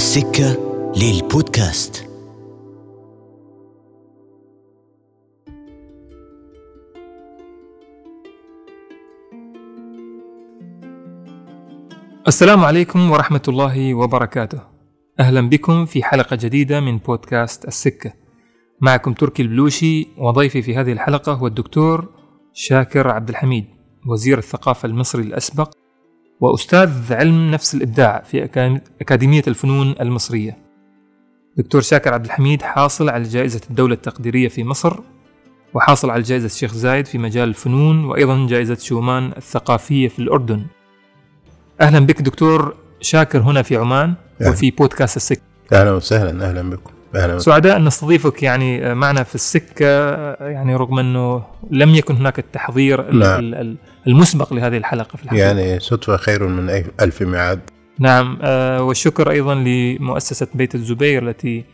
السكة للبودكاست السلام عليكم ورحمة الله وبركاته. أهلا بكم في حلقة جديدة من بودكاست السكة. معكم تركي البلوشي وضيفي في هذه الحلقة هو الدكتور شاكر عبد الحميد وزير الثقافة المصري الأسبق وأستاذ علم نفس الإبداع في أكاديمية الفنون المصرية. دكتور شاكر عبد الحميد حاصل على جائزة الدولة التقديرية في مصر وحاصل على جائزة الشيخ زايد في مجال الفنون وأيضا جائزة شومان الثقافية في الأردن أهلا بك دكتور شاكر هنا في عمان أهلا. وفي بودكاست السكة أهلا وسهلا أهلا بكم وسهلا. سعداء أن نستضيفك يعني معنا في السكة يعني رغم أنه لم يكن هناك التحضير ال- نعم. المسبق لهذه الحلقة في الحقيقة. يعني صدفة خير من ألف ميعاد. نعم آه، والشكر أيضا لمؤسسة بيت الزبير التي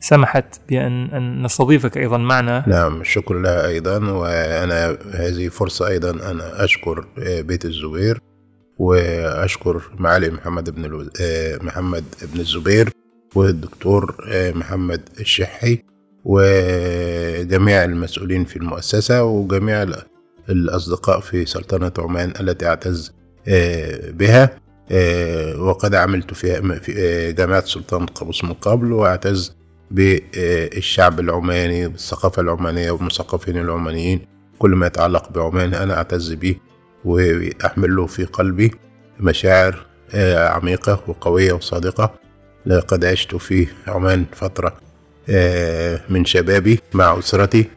سمحت بان أن نستضيفك أيضا معنا. نعم الشكر لها أيضا وأنا هذه فرصة أيضا أنا أشكر آه، بيت الزبير وأشكر معالي محمد بن ألو... آه، محمد بن الزبير والدكتور محمد الشحي وجميع المسؤولين في المؤسسة وجميع الأصدقاء في سلطنة عمان التي أعتز آه، بها آه، وقد عملت في في آه، جامعة سلطان قابوس من قبل وأعتز بالشعب العماني بالثقافة العمانية والمثقفين العمانيين كل ما يتعلق بعمان أنا أعتز به وأحمل له في قلبي مشاعر عميقة وقوية وصادقة. لقد عشت في عمان فترة من شبابي مع أسرتي.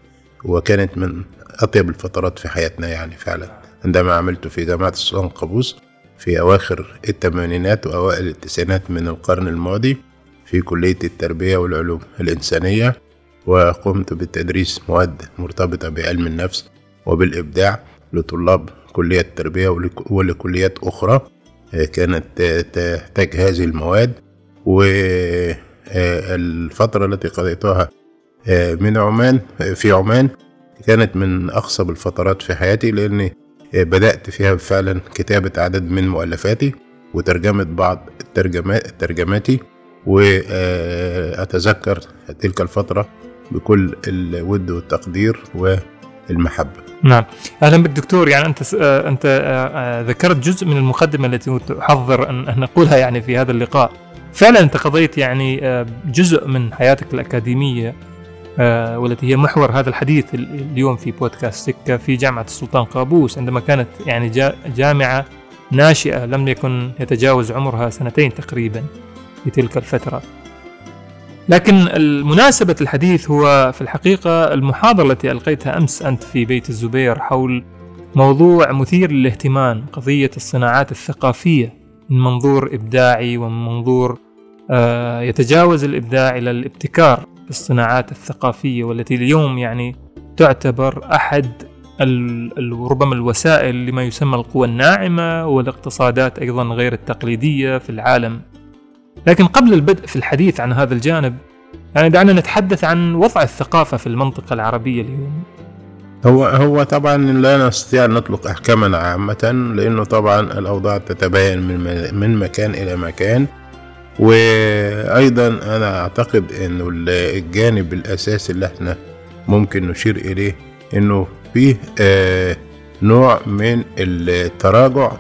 وكانت من أطيب الفترات في حياتنا يعني فعلا. عندما عملت في جامعة السلطان قابوس في أواخر الثمانينات وأوائل التسعينات من القرن الماضي في كلية التربية والعلوم الإنسانية وقمت بتدريس مواد مرتبطة بعلم النفس وبالإبداع لطلاب كلية التربية ولك- ولكليات أخرى. كانت تحتاج هذه المواد والفترة التي قضيتها من عمان آه، في عمان. كانت من أخصب الفترات في حياتي لأني آه، بدأت فيها فعلا كتابة عدد من مؤلفاتي وترجمة بعض الترجمات ترجماتي. وأتذكر تلك الفترة بكل الود والتقدير والمحبة. نعم. أهلا بك دكتور يعني أنت آه، أنت آه، آه، ذكرت جزء من المقدمة التي احضر أن نقولها يعني في هذا اللقاء. فعلا أنت قضيت يعني آه، جزء من حياتك الأكاديمية. آه، والتي هي محور هذا الحديث ال- اليوم في بودكاست سكة في جامعة السلطان قابوس عندما كانت يعني جا- جامعة ناشئة لم يكن يتجاوز عمرها سنتين تقريبا في تلك الفترة. لكن المناسبة الحديث هو في الحقيقة المحاضرة التي ألقيتها أمس أنت في بيت الزبير حول موضوع مثير للاهتمام قضية الصناعات الثقافية من منظور إبداعي ومن منظور آه، يتجاوز الإبداع إلى الابتكار. الصناعات الثقافية والتي اليوم يعني تعتبر أحد ربما الوسائل لما يسمى القوى الناعمة والاقتصادات أيضا غير التقليدية في العالم. لكن قبل البدء في الحديث عن هذا الجانب يعني دعنا نتحدث عن وضع الثقافة في المنطقة العربية اليوم. هو هو طبعا لا نستطيع أن نطلق احكاما عامة لأنه طبعا الأوضاع تتباين من من مكان إلى مكان. وأيضا أنا أعتقد إنه الجانب الأساسي اللي إحنا ممكن نشير إليه إنه فيه آه نوع من التراجع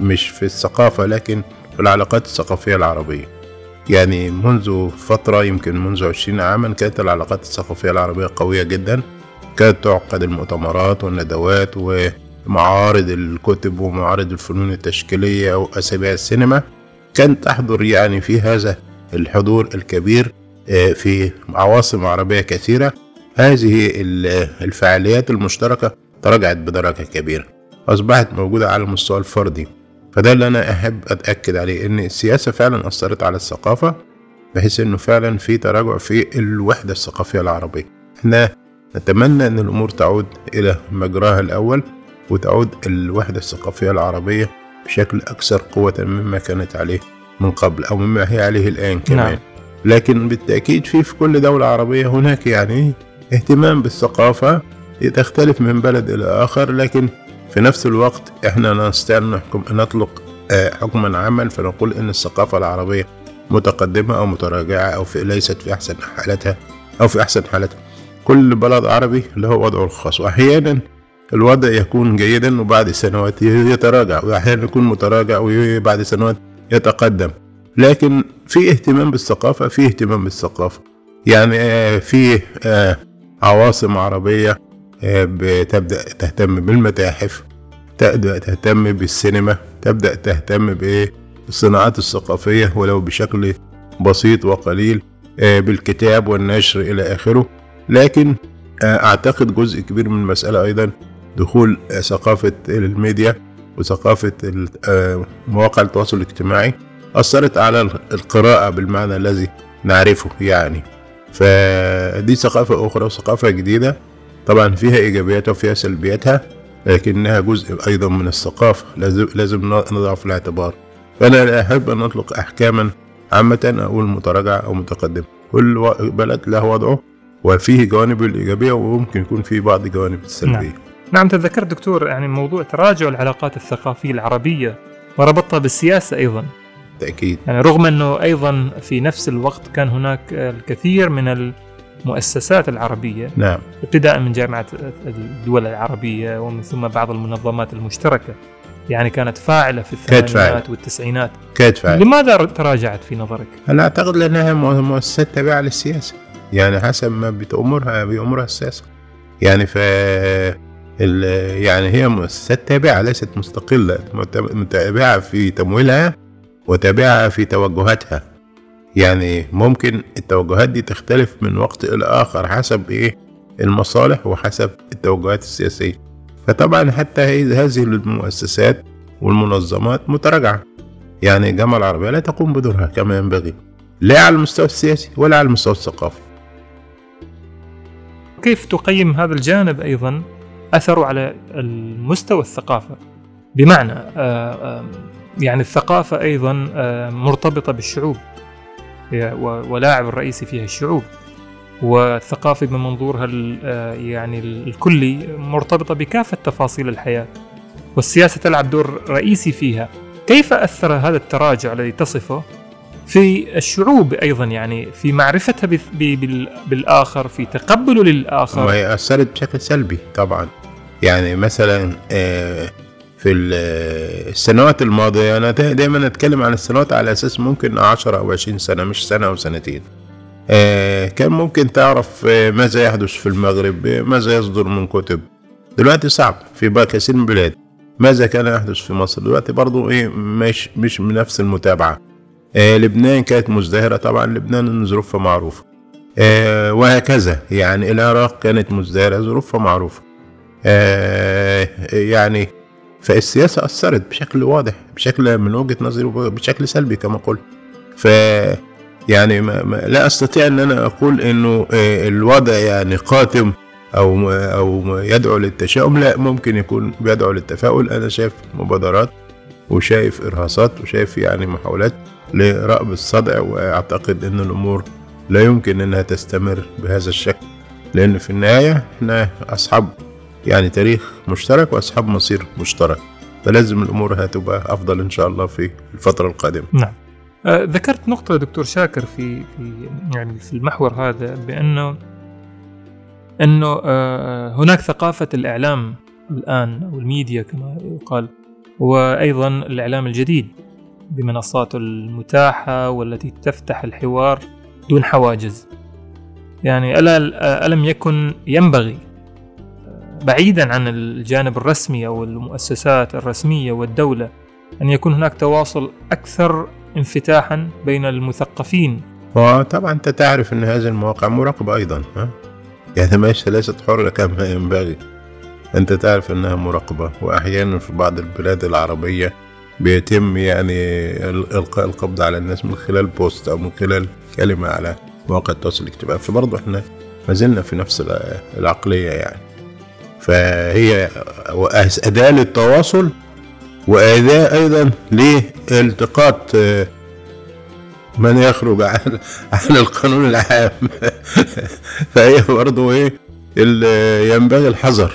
مش في الثقافة لكن في العلاقات الثقافية العربية. يعني منذ فترة يمكن منذ عشرين عاما كانت العلاقات الثقافية العربية قوية جدا. كانت تعقد المؤتمرات والندوات ومعارض الكتب ومعارض الفنون التشكيلية وأسابيع السينما. كان تحضر يعني في هذا الحضور الكبير آه، في عواصم عربية كثيرة. هذه ال- الفعاليات المشتركة تراجعت بدرجة كبيرة أصبحت موجودة على المستوى الفردي. فده اللي أنا أحب أتأكد عليه إن السياسة فعلا أثرت على الثقافة بحيث إنه فعلا في تراجع في الوحدة الثقافية العربية. إحنا نتمنى أن الأمور تعود إلى مجراها الأول وتعود الوحدة الثقافية العربية بشكل أكثر قوة مما كانت عليه من قبل أو مما هي عليه الآن كمان. نعم. لكن بالتأكيد في في كل دولة عربية هناك يعني اهتمام بالثقافة تختلف من بلد إلى آخر لكن في نفس الوقت إحنا لا نستطيع أن نحكم نطلق آه، حكما عاما فنقول إن الثقافة العربية متقدمة أو متراجعة أو في ليست في أحسن حالتها أو في أحسن حالتها. كل بلد عربي له وضعه الخاص. وأحيانا الوضع يكون جيدا وبعد سنوات يتراجع وأحيانا يكون متراجع وبعد سنوات يتقدم. لكن في اهتمام بالثقافة في اهتمام بالثقافة. يعني آه، في آه، عواصم عربية آه، بتبدأ تهتم بالمتاحف تبدأ تهتم بالسينما تبدأ تهتم بالصناعات الثقافية ولو بشكل بسيط وقليل بالكتاب والنشر إلى آخره. لكن أعتقد جزء كبير من المسألة أيضا دخول ثقافة الميديا وثقافة مواقع التواصل الاجتماعي أثرت على القراءة بالمعنى الذي نعرفه يعني. فدي ثقافة أخرى وثقافة جديدة. طبعا فيها إيجابياتها وفيها سلبياتها لكنها جزء أيضا من الثقافة لازم نضع في الاعتبار. فأنا لا أحب أن أطلق أحكاما عامة أقول متراجعة أو متقدمة كل بلد له وضعه وفيه جوانب الإيجابية وممكن يكون فيه بعض الجوانب السلبية. نعم. نعم تذكرت دكتور يعني موضوع تراجع العلاقات الثقافية العربية وربطها بالسياسة أيضا. بالتأكيد يعني رغم أنه أيضا في نفس الوقت كان هناك الكثير من المؤسسات العربية نعم. ابتداء من جامعة الدول العربية ومن ثم بعض المنظمات المشتركة. يعني كانت فاعلة في الثمانينات والتسعينات. كانت فاعلة. لماذا تراجعت في نظرك؟ أنا أعتقد لأنها مؤسسات تابعة للسياسة. يعني حسب ما بتأمرها بأمرها السياسة. يعني ف يعني هي مؤسسات تابعة ليست مستقلة متابعة في تمويلها وتابعها في توجهاتها. يعني ممكن التوجهات دي تختلف من وقت إلى آخر حسب إيه؟ المصالح وحسب التوجهات السياسية. فطبعا حتى هذه المؤسسات والمنظمات متراجعة. يعني الجامعة العربية لا تقوم بدورها كما ينبغي لا على المستوى السياسي ولا على المستوى الثقافي. كيف تقيم هذا الجانب أيضا؟ أثره على المستوى الثقافة. بمعنى آه، آه، يعني الثقافة أيضا آه، مرتبطة بالشعوب. ولاعب الرئيسي فيها الشعوب. والثقافة بمنظورها يعني الكلي مرتبطة بكافة تفاصيل الحياة. والسياسة تلعب دور رئيسي فيها. كيف أثر هذا التراجع الذي تصفه؟ في الشعوب أيضا يعني في معرفتها بالآخر في تقبله للآخر. وهي أثرت بشكل سلبي طبعا. يعني مثلا آه، في السنوات الماضية أنا دايما أتكلم عن السنوات على أساس ممكن عشرة أو عشرين سنة مش سنة أو سنتين. آه، كان ممكن تعرف آه، ماذا يحدث في المغرب ماذا يصدر من كتب. دلوقتي صعب في كثير من البلاد. ماذا كان يحدث في مصر؟ دلوقتي برضو إيه مش مش نفس المتابعة. آه لبنان كانت مزدهرة. طبعا لبنان ظروفها معروفة. آه وهكذا يعني العراق كانت مزدهرة ظروفها معروفة. آه يعني فالسياسة أثرت بشكل واضح بشكل من وجهة نظري بشكل سلبي كما قلت. ف يعني ما ما لا أستطيع أن أنا أقول إنه آه، الوضع يعني قاتم أو أو يدعو للتشاؤم. لا ممكن يكون بيدعو للتفاؤل. أنا شايف مبادرات وشايف إرهاصات وشايف يعني محاولات لرأب الصدع وأعتقد أن الأمور لا يمكن أنها تستمر بهذا الشكل لأن في النهاية إحنا أصحاب يعني تاريخ مشترك وأصحاب مصير مشترك فلازم الأمور هتبقى أفضل إن شاء الله في الفترة القادمة. نعم. آه ذكرت نقطة دكتور شاكر في في يعني في المحور هذا بأنه أنه آه هناك ثقافة الإعلام الآن أو الميديا كما يقال وأيضا الإعلام الجديد بمنصاته المتاحة والتي تفتح الحوار دون حواجز. يعني ألا ألم يكن ينبغي بعيدا عن الجانب الرسمي أو المؤسسات الرسمية والدولة أن يكون هناك تواصل أكثر انفتاحا بين المثقفين. وطبعا أنت تعرف أن هذه المواقع مراقبة أيضا ها؟ يعني ليست حرة كما ينبغي. أنت تعرف أنها مراقبة وأحيانا في بعض البلاد العربية بيتم يعني إلقاء القبض على الناس من خلال بوست أو من خلال كلمة على مواقع التواصل الاجتماعي. فبرضه إحنا ما زلنا في نفس العقلية يعني. فهي أداة للتواصل وأداة أيضا لالتقاط من يخرج عن عن القانون العام. فهي برضه إيه ينبغي الحذر.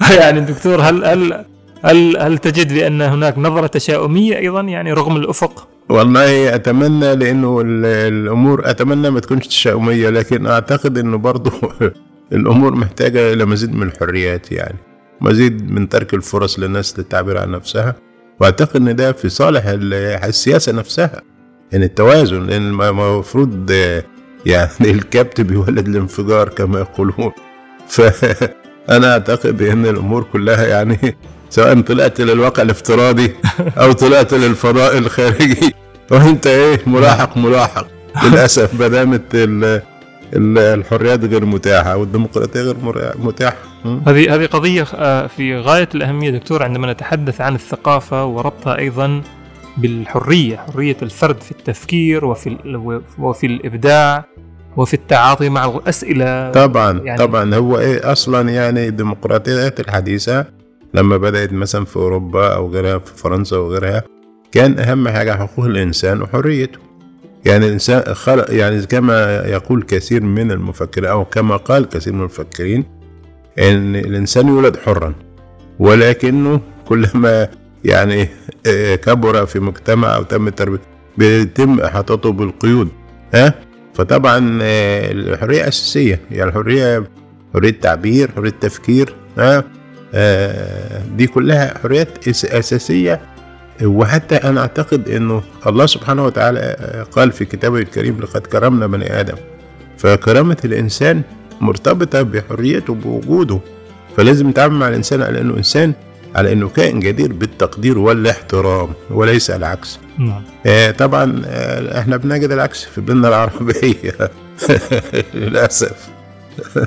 يعني دكتور هل هل هل هل تجد بأن هناك نظرة تشاؤمية أيضا؟ يعني رغم الأفق؟ والله أتمنى لأنه الأمور أتمنى ما تكونش تشاؤمية لكن أعتقد إنه برضه الأمور محتاجة إلى مزيد من الحريات يعني مزيد من ترك الفرص للناس للتعبير عن نفسها. وأعتقد إن ده في صالح السياسة نفسها يعني التوازن لأن المفروض يعني الكبت بيولد الانفجار كما يقولون. فانا أعتقد إن الأمور كلها يعني سواء طلعت للواقع الافتراضي أو طلعت للفضاء الخارجي. وأنت إيه؟ ملاحق ملاحق. للأسف ما دامت الحريات غير متاحة والديمقراطية غير متاحة. هذه هذه قضية آه، في غاية الأهمية دكتور عندما نتحدث عن الثقافة وربطها أيضا بالحرية حرية الفرد في التفكير وفي وفي الإبداع وفي التعاطي مع الأسئلة. طبعا يعني طبعا. هو إيه أصلا يعني الديمقراطيات الحديثة لما بدأت مثلا في أوروبا أو غيرها في فرنسا وغيرها كان أهم حاجة حقوق الإنسان وحريته. يعني الإنسان خلق يعني كما يقول كثير من المفكرين أو كما قال كثير من المفكرين إن الإنسان يولد حرا ولكنه كلما يعني كبر في مجتمع أو تم التربية بيتم إحاطته بالقيود ها؟ فطبعا آه، الحرية أساسية يعني الحرية حرية تعبير حرية تفكير ها؟ آه، دي كلها حريات أساسية. وحتى أنا أعتقد إنه الله سبحانه وتعالى قال في كتابه الكريم لقد كرمنا بني آدم. فكرامة الإنسان مرتبطة بحريته بوجوده. فلازم نتعامل مع الإنسان على إنه إنسان على إنه كائن جدير بالتقدير والاحترام وليس العكس. نعم. آه طبعا آه إحنا بنجد العكس في بلادنا العربية. للأسف.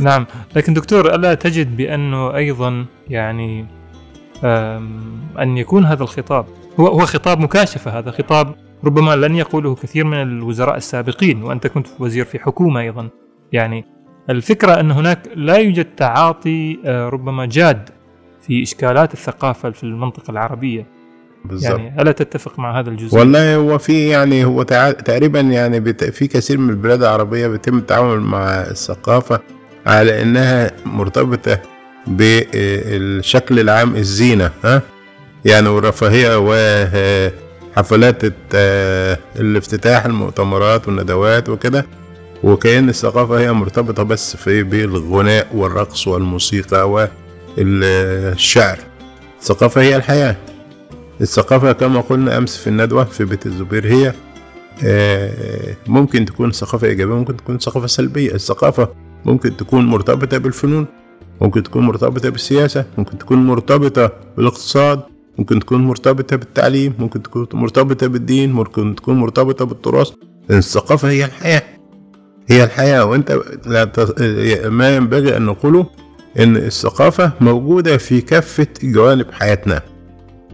نعم. لكن دكتور ألا تجد بأنه أيضا يعني أن يكون هذا الخطاب هو هو خطاب مكاشفة هذا خطاب ربما لن يقوله كثير من الوزراء السابقين وأنت كنت وزير في حكومة أيضا. يعني الفكرة أن هناك لا يوجد تعاطي آه، ربما جاد في إشكالات الثقافة في المنطقة العربية بالزبط. يعني ألا تتفق مع هذا الجزء؟ والله هو في يعني هو تقريبا يعني في كثير من البلاد العربية بيتم التعامل مع الثقافة على إنها مرتبطة بالشكل العام الزينة ها يعني والرفاهية وحفلات الافتتاح المؤتمرات والندوات وكده وكأن الثقافة هي مرتبطة بس في بالغناء والرقص والموسيقى والشعر الثقافة هي الحياة. الثقافة كما قلنا أمس في الندوة في بيت الزبير هي آه، ممكن تكون ثقافة إيجابية ممكن تكون ثقافة سلبية. الثقافة ممكن تكون مرتبطة بالفنون ممكن تكون مرتبطة بالسياسة ممكن تكون مرتبطة بالاقتصاد ممكن تكون مرتبطة بالتعليم ممكن تكون مرتبطة بالدين ممكن تكون مرتبطة بالتراث. الثقافة هي الحياة. هي الحياة وأنت ما ينبغي أن نقوله إن الثقافة موجودة في كافة جوانب حياتنا.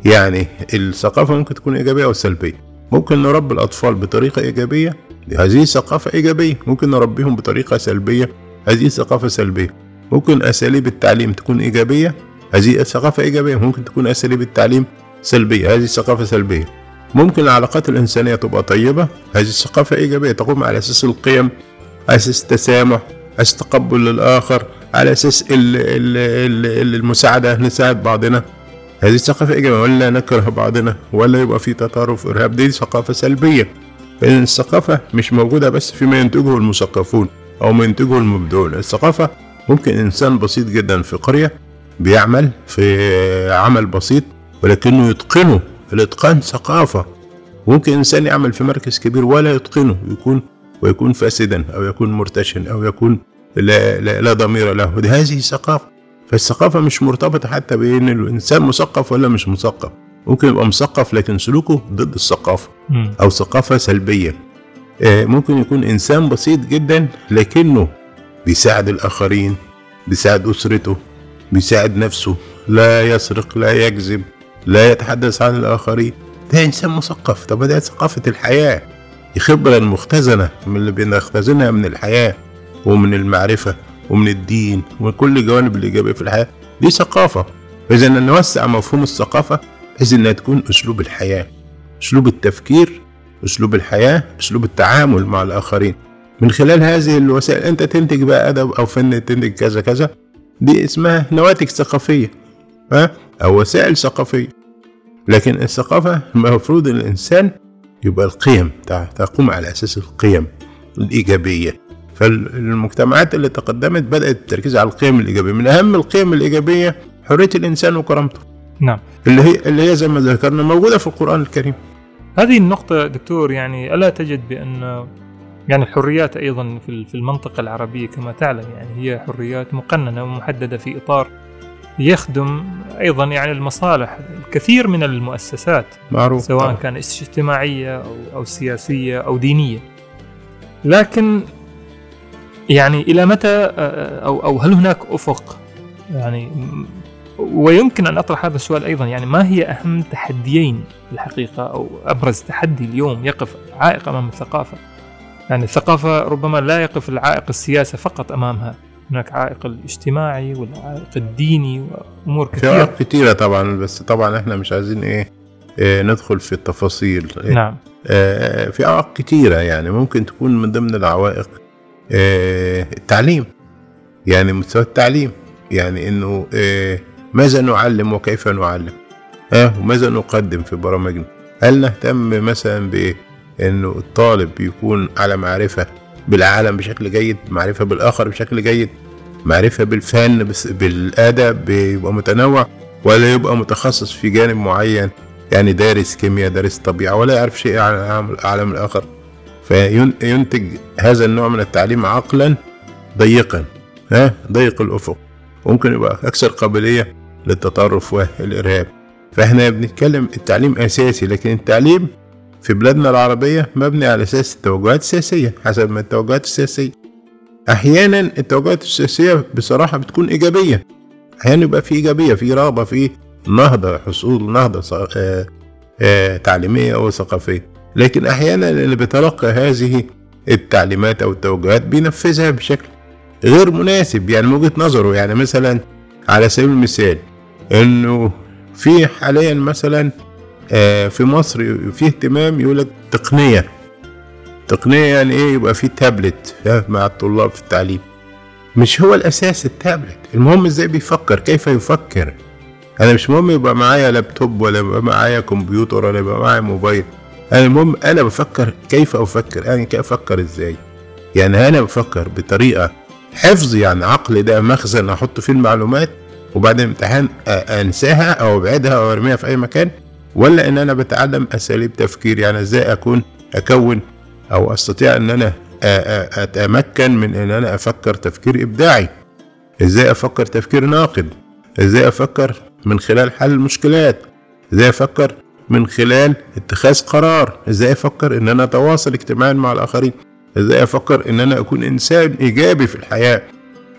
يعني الثقافة ممكن تكون إيجابية أو سلبية. ممكن نربي الأطفال بطريقة إيجابية هذه ثقافة إيجابية. ممكن نربيهم بطريقة سلبية هذه ثقافة سلبية. ممكن أساليب التعليم تكون إيجابية هذه ثقافة إيجابية. ممكن تكون أساليب التعليم سلبية هذه ثقافة سلبية. ممكن العلاقات الإنسانية تبقى طيبة هذه الثقافة إيجابية. تقوم على أساس القيم أساس التسامح أساس تقبل للآخر. على أساس المساعدة نساعد بعضنا. هذه ثقافة إيجابية ولا نكره بعضنا ولا يبقى في تطرف إرهاب. دي ثقافة سلبية. لأن الثقافة مش موجودة بس فيما ينتجه المثقفون أو ما ينتجه المبدعون. الثقافة ممكن إنسان بسيط جدا في قرية بيعمل في عمل بسيط ولكنه يتقنه. الإتقان ثقافة. ممكن إنسان يعمل في مركز كبير ولا يتقنه. يكون ويكون فاسدا أو يكون مرتشن أو يكون لا, لا, لا ضمير له. هذه ثقافة. فالثقافة مش مرتبطة حتى بين الإنسان مثقف ولا مش مثقف. ممكن يبقى مثقف لكن سلوكه ضد الثقافة أو ثقافة سلبية. آه، ممكن يكون إنسان بسيط جدا لكنه بيساعد الآخرين بيساعد أسرته بيساعد نفسه. لا يسرق لا يكذب لا يتحدث عن الآخرين. ده إنسان مثقف. طب ده ثقافة الحياة. الخبرة المختزنة من اللي بنختزنها من الحياة. ومن المعرفة ومن الدين ومن كل الجوانب الإيجابية في الحياة. دي ثقافة. فإذا نوسع مفهوم الثقافة بحيث إنها تكون أسلوب الحياة أسلوب التفكير أسلوب الحياة أسلوب التعامل مع الآخرين. من خلال هذه الوسائل أنت تنتج بقى أدب أو فن تنتج كذا كذا. دي اسمها نواتج ثقافية ها؟ أو وسائل ثقافية. لكن الثقافة المفروض إن الإنسان يبقى القيم تقوم على أساس القيم الإيجابية. فالمجتمعات اللي تقدمت بدأت التركيز على القيم الإيجابية. من أهم القيم الإيجابية حرية الإنسان وكرامته. نعم. اللي هي اللي هي زي ما ذكرنا موجودة في القرآن الكريم. هذه النقطة دكتور يعني ألا تجد بأن يعني الحريات أيضا في ال- في المنطقة العربية كما تعلم يعني هي حريات مقننة ومحددة في إطار يخدم أيضا يعني المصالح الكثير من المؤسسات معروف سواء طبعاً. كان اجتماعية أو, أو سياسية أو دينية. لكن يعني إلى متى آه، أو, أو هل هناك أفق؟ يعني ويمكن أن أطرح هذا السؤال أيضا يعني ما هي أهم تحديين الحقيقة أو أبرز تحدي اليوم يقف عائق أمام الثقافة؟ يعني الثقافة ربما لا يقف العائق السياسة فقط أمامها. هناك عائق الاجتماعي والعائق الديني وأمور في كثيرة. عوائق كتيرة طبعا بس طبعا إحنا مش عايزين إيه, إيه ندخل في التفاصيل. نعم. آه، في عوائق كتيرة يعني ممكن تكون من ضمن العوائق التعليم يعني مستوى التعليم يعني إنه آه، ماذا نعلم وكيف نعلم؟ ها وماذا نقدم في برامجنا؟ هل نهتم مثلا بإنه الطالب يكون على معرفة بالعالم بشكل جيد معرفة بالآخر بشكل جيد معرفة بالفن بالأدب بيبقى متنوع ولا يبقى متخصص في جانب معين؟ يعني دارس كيمياء دارس طبيعة ولا يعرف شيء عن العالم- الآخر؟ فينتج هذا النوع من التعليم عقلا ضيقا ها؟ ضيق الأفق. ممكن يبقى أكثر قابلية للتطرف والإرهاب. فإحنا بنتكلم التعليم أساسي لكن التعليم في بلادنا العربية مبني على أساس التوجهات السياسية حسب ما التوجهات السياسية. أحيانا التوجهات السياسية بصراحة بتكون إيجابية. أحيانا يبقى في إيجابية في رغبة في نهضة حصول نهضة ص- آه، لكن أحيانا اللي بيتلقى هذه التعليمات أو التوجهات بينفذها بشكل غير مناسب يعني من وجهة نظره. يعني مثلا على سبيل المثال إنه في حاليا مثلا آه، في مصر في اهتمام يقول لك تقنية. تقنية يعني إيه؟ يبقى في تابلت مع الطلاب في التعليم. مش هو الأساس التابلت. المهم إزاي بيفكر؟ كيف يفكر؟ أنا مش مهم يبقى معايا لابتوب ولا يبقى معايا كمبيوتر ولا يبقى معايا موبايل. المهم أنا بفكر كيف أفكر؟ أنا كيف أفكر إزاي؟ يعني أنا بفكر بطريقة حفظ يعني عقلي ده مخزن أحط فيه المعلومات وبعد الامتحان أ- أنساها أو أبعدها أو أرميها في أي مكان ولا إن أنا بتعلم أساليب تفكير؟ يعني إزاي أكون أكون أو أستطيع إن أنا أ- أ- أتمكن من إن أنا أفكر تفكير إبداعي؟ إزاي أفكر تفكير ناقد؟ إزاي أفكر من خلال حل المشكلات؟ إزاي أفكر من خلال اتخاذ قرار. إزاي أفكر إن أنا أتواصل اجتماعيا مع الآخرين؟ إزاي أفكر إن أنا أكون إنسان إيجابي في الحياة؟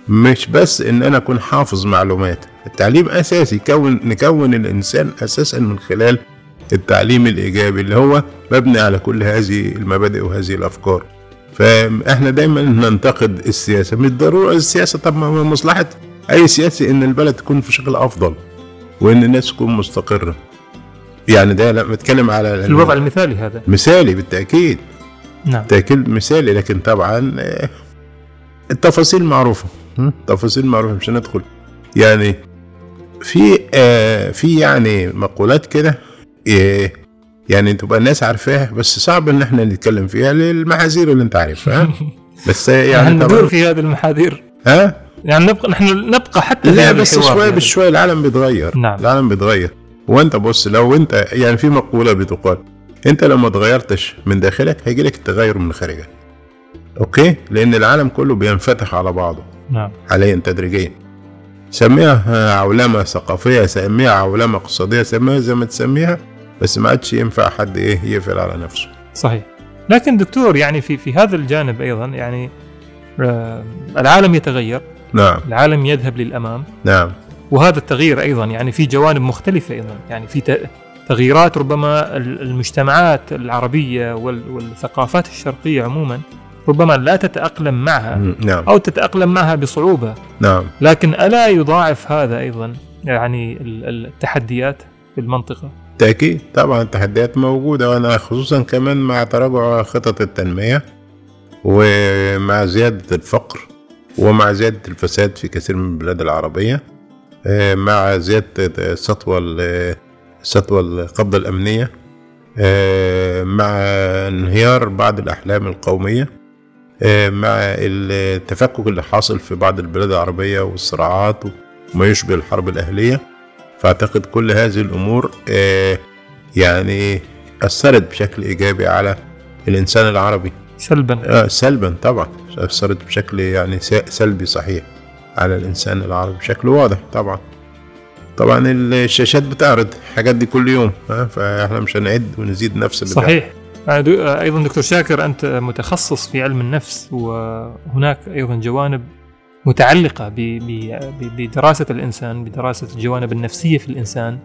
مش بس إن أنا أكون حافظ معلومات. التعليم أساسي كون نكون الإنسان أساسا من خلال التعليم الإيجابي اللي هو مبني على كل هذه المبادئ وهذه الأفكار. فإحنا دايما ننتقد السياسة. مش ضروري السياسة. طب ما مصلحة أي سياسي إن البلد تكون في شكل أفضل وإن الناس تكون مستقرة. يعني ده لا بتكلم على في الوضع المثالي هذا. مثالي بالتأكيد. نعم. بالتأكيد مثالي لكن طبعا آه، التفاصيل معروفة. م? تفاصيل معروفة مش هندخل. يعني في آه في يعني مقولات كده آه يعني تبقى الناس عارفاها بس صعب إن إحنا نتكلم فيها للمحاذير اللي أنت عارفها ها؟ بس يعني ندور في هذه المحاذير. ها؟ يعني نبقى نحن نبقى حتى لا بس شوية يعني. بشويه العالم بيتغير. نعم. العالم بيتغير. وانت بص لو انت يعني في مقولة بتقال انت لو ما اتغيرتش من داخلك هيجي لك التغير من خارجك. أوكي؟ لأن العالم كله بينفتح على بعضه. نعم. حاليا تدريجيا. سميها عولمه ثقافية سميها عولمه اقتصادية سميها زي ما تسميها بس ما عادش ينفع حد إيه يقفل على نفسه. صحيح. لكن دكتور يعني في في هذا الجانب أيضا يعني آه، العالم يتغير. نعم. العالم يذهب للأمام. نعم. وهذا التغيير أيضا يعني في جوانب مختلفة أيضا يعني في تغييرات ربما ال- المجتمعات العربية وال- والثقافات الشرقية عموما ربما لا تتأقلم معها نعم. أو تتأقلم معها بصعوبة. نعم. لكن ألا يضاعف هذا أيضا يعني ال- ال- التحديات في المنطقة؟ بالتأكيد طبعا التحديات موجودة وأنا خصوصا كمان مع تراجع خطط التنمية ومع زيادة الفقر ومع زيادة الفساد في كثير من البلاد العربية. مع زيادة السطوة ال- السطوة القبضة الأمنية آه، مع انهيار بعض الأحلام القومية آه، مع التفكك اللي حاصل في بعض البلاد العربية والصراعات وما يشبه الحرب الأهلية. فأعتقد كل هذه الأمور آه، يعني أثرت بشكل إيجابي على الإنسان العربي. سلبا. آه، سلبا طبعا أثرت بشكل يعني سلبي صحيح. على الإنسان العربي بشكل واضح طبعا. طبعا الشاشات بتعرض الحاجات دي كل يوم فإحنا مش هنعد ونزيد نفس اللي. صحيح. آه، آه، أيضا دكتور شاكر أنت متخصص في علم النفس وهناك أيضا جوانب متعلقة بدراسة الإنسان بدراسة الجوانب النفسية في الإنسان.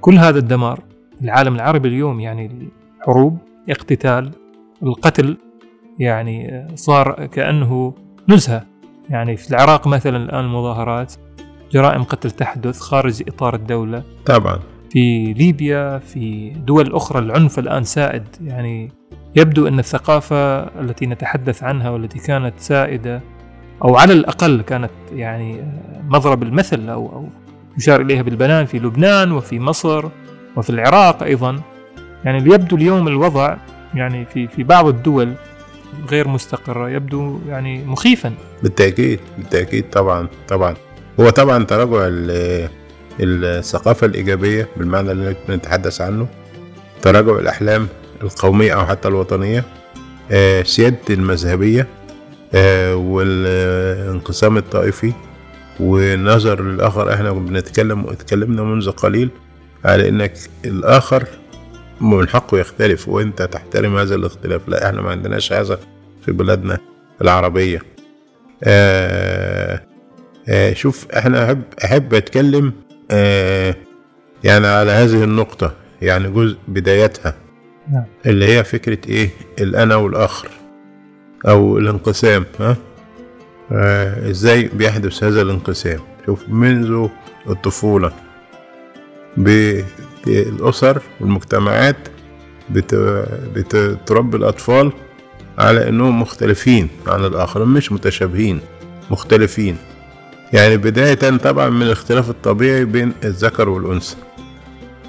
كل هذا الدمار العالم العربي اليوم يعني الحروب اقتتال القتل يعني آه، صار كأنه نزهة. يعني في العراق مثلا الآن المظاهرات جرائم قتل تحدث خارج إطار الدولة. طبعا. في ليبيا في دول أخرى العنف الآن سائد. يعني يبدو أن الثقافة التي نتحدث عنها والتي كانت سائدة أو على الأقل كانت يعني مضرب المثل أو أو يشار إليها بالبنان في لبنان وفي مصر وفي العراق أيضا. يعني يبدو اليوم الوضع يعني في في بعض الدول غير مستقرة يبدو يعني مخيفا. بالتأكيد بالتأكيد طبعا طبعا. هو طبعا تراجع ال- الثقافة الإيجابية بالمعنى اللي بنتحدث عنه. تراجع الأحلام القومية أو حتى الوطنية. آه، سيادة المذهبية آه، والانقسام الطائفي والنظر للآخر إحنا بنتكلم اتكلمنا منذ قليل على إنك الآخر من حقه يختلف وانت تحترم هذا الاختلاف. لا إحنا ما عندناش هذا في بلادنا العربية. آه آه شوف إحنا أحب أحب أتكلم آه يعني على هذه النقطة يعني جزء بدايتها. نعم. اللي هي فكرة إيه؟ الأنا والآخر أو الانقسام ها؟ إزاي بيحدث هذا الانقسام؟ شوف منذ الطفولة الأسر والمجتمعات بت- بتربي الأطفال على أنهم مختلفين عن الآخرين مش متشابهين مختلفين. يعني بداية طبعا من الاختلاف الطبيعي بين الذكر والأنثى.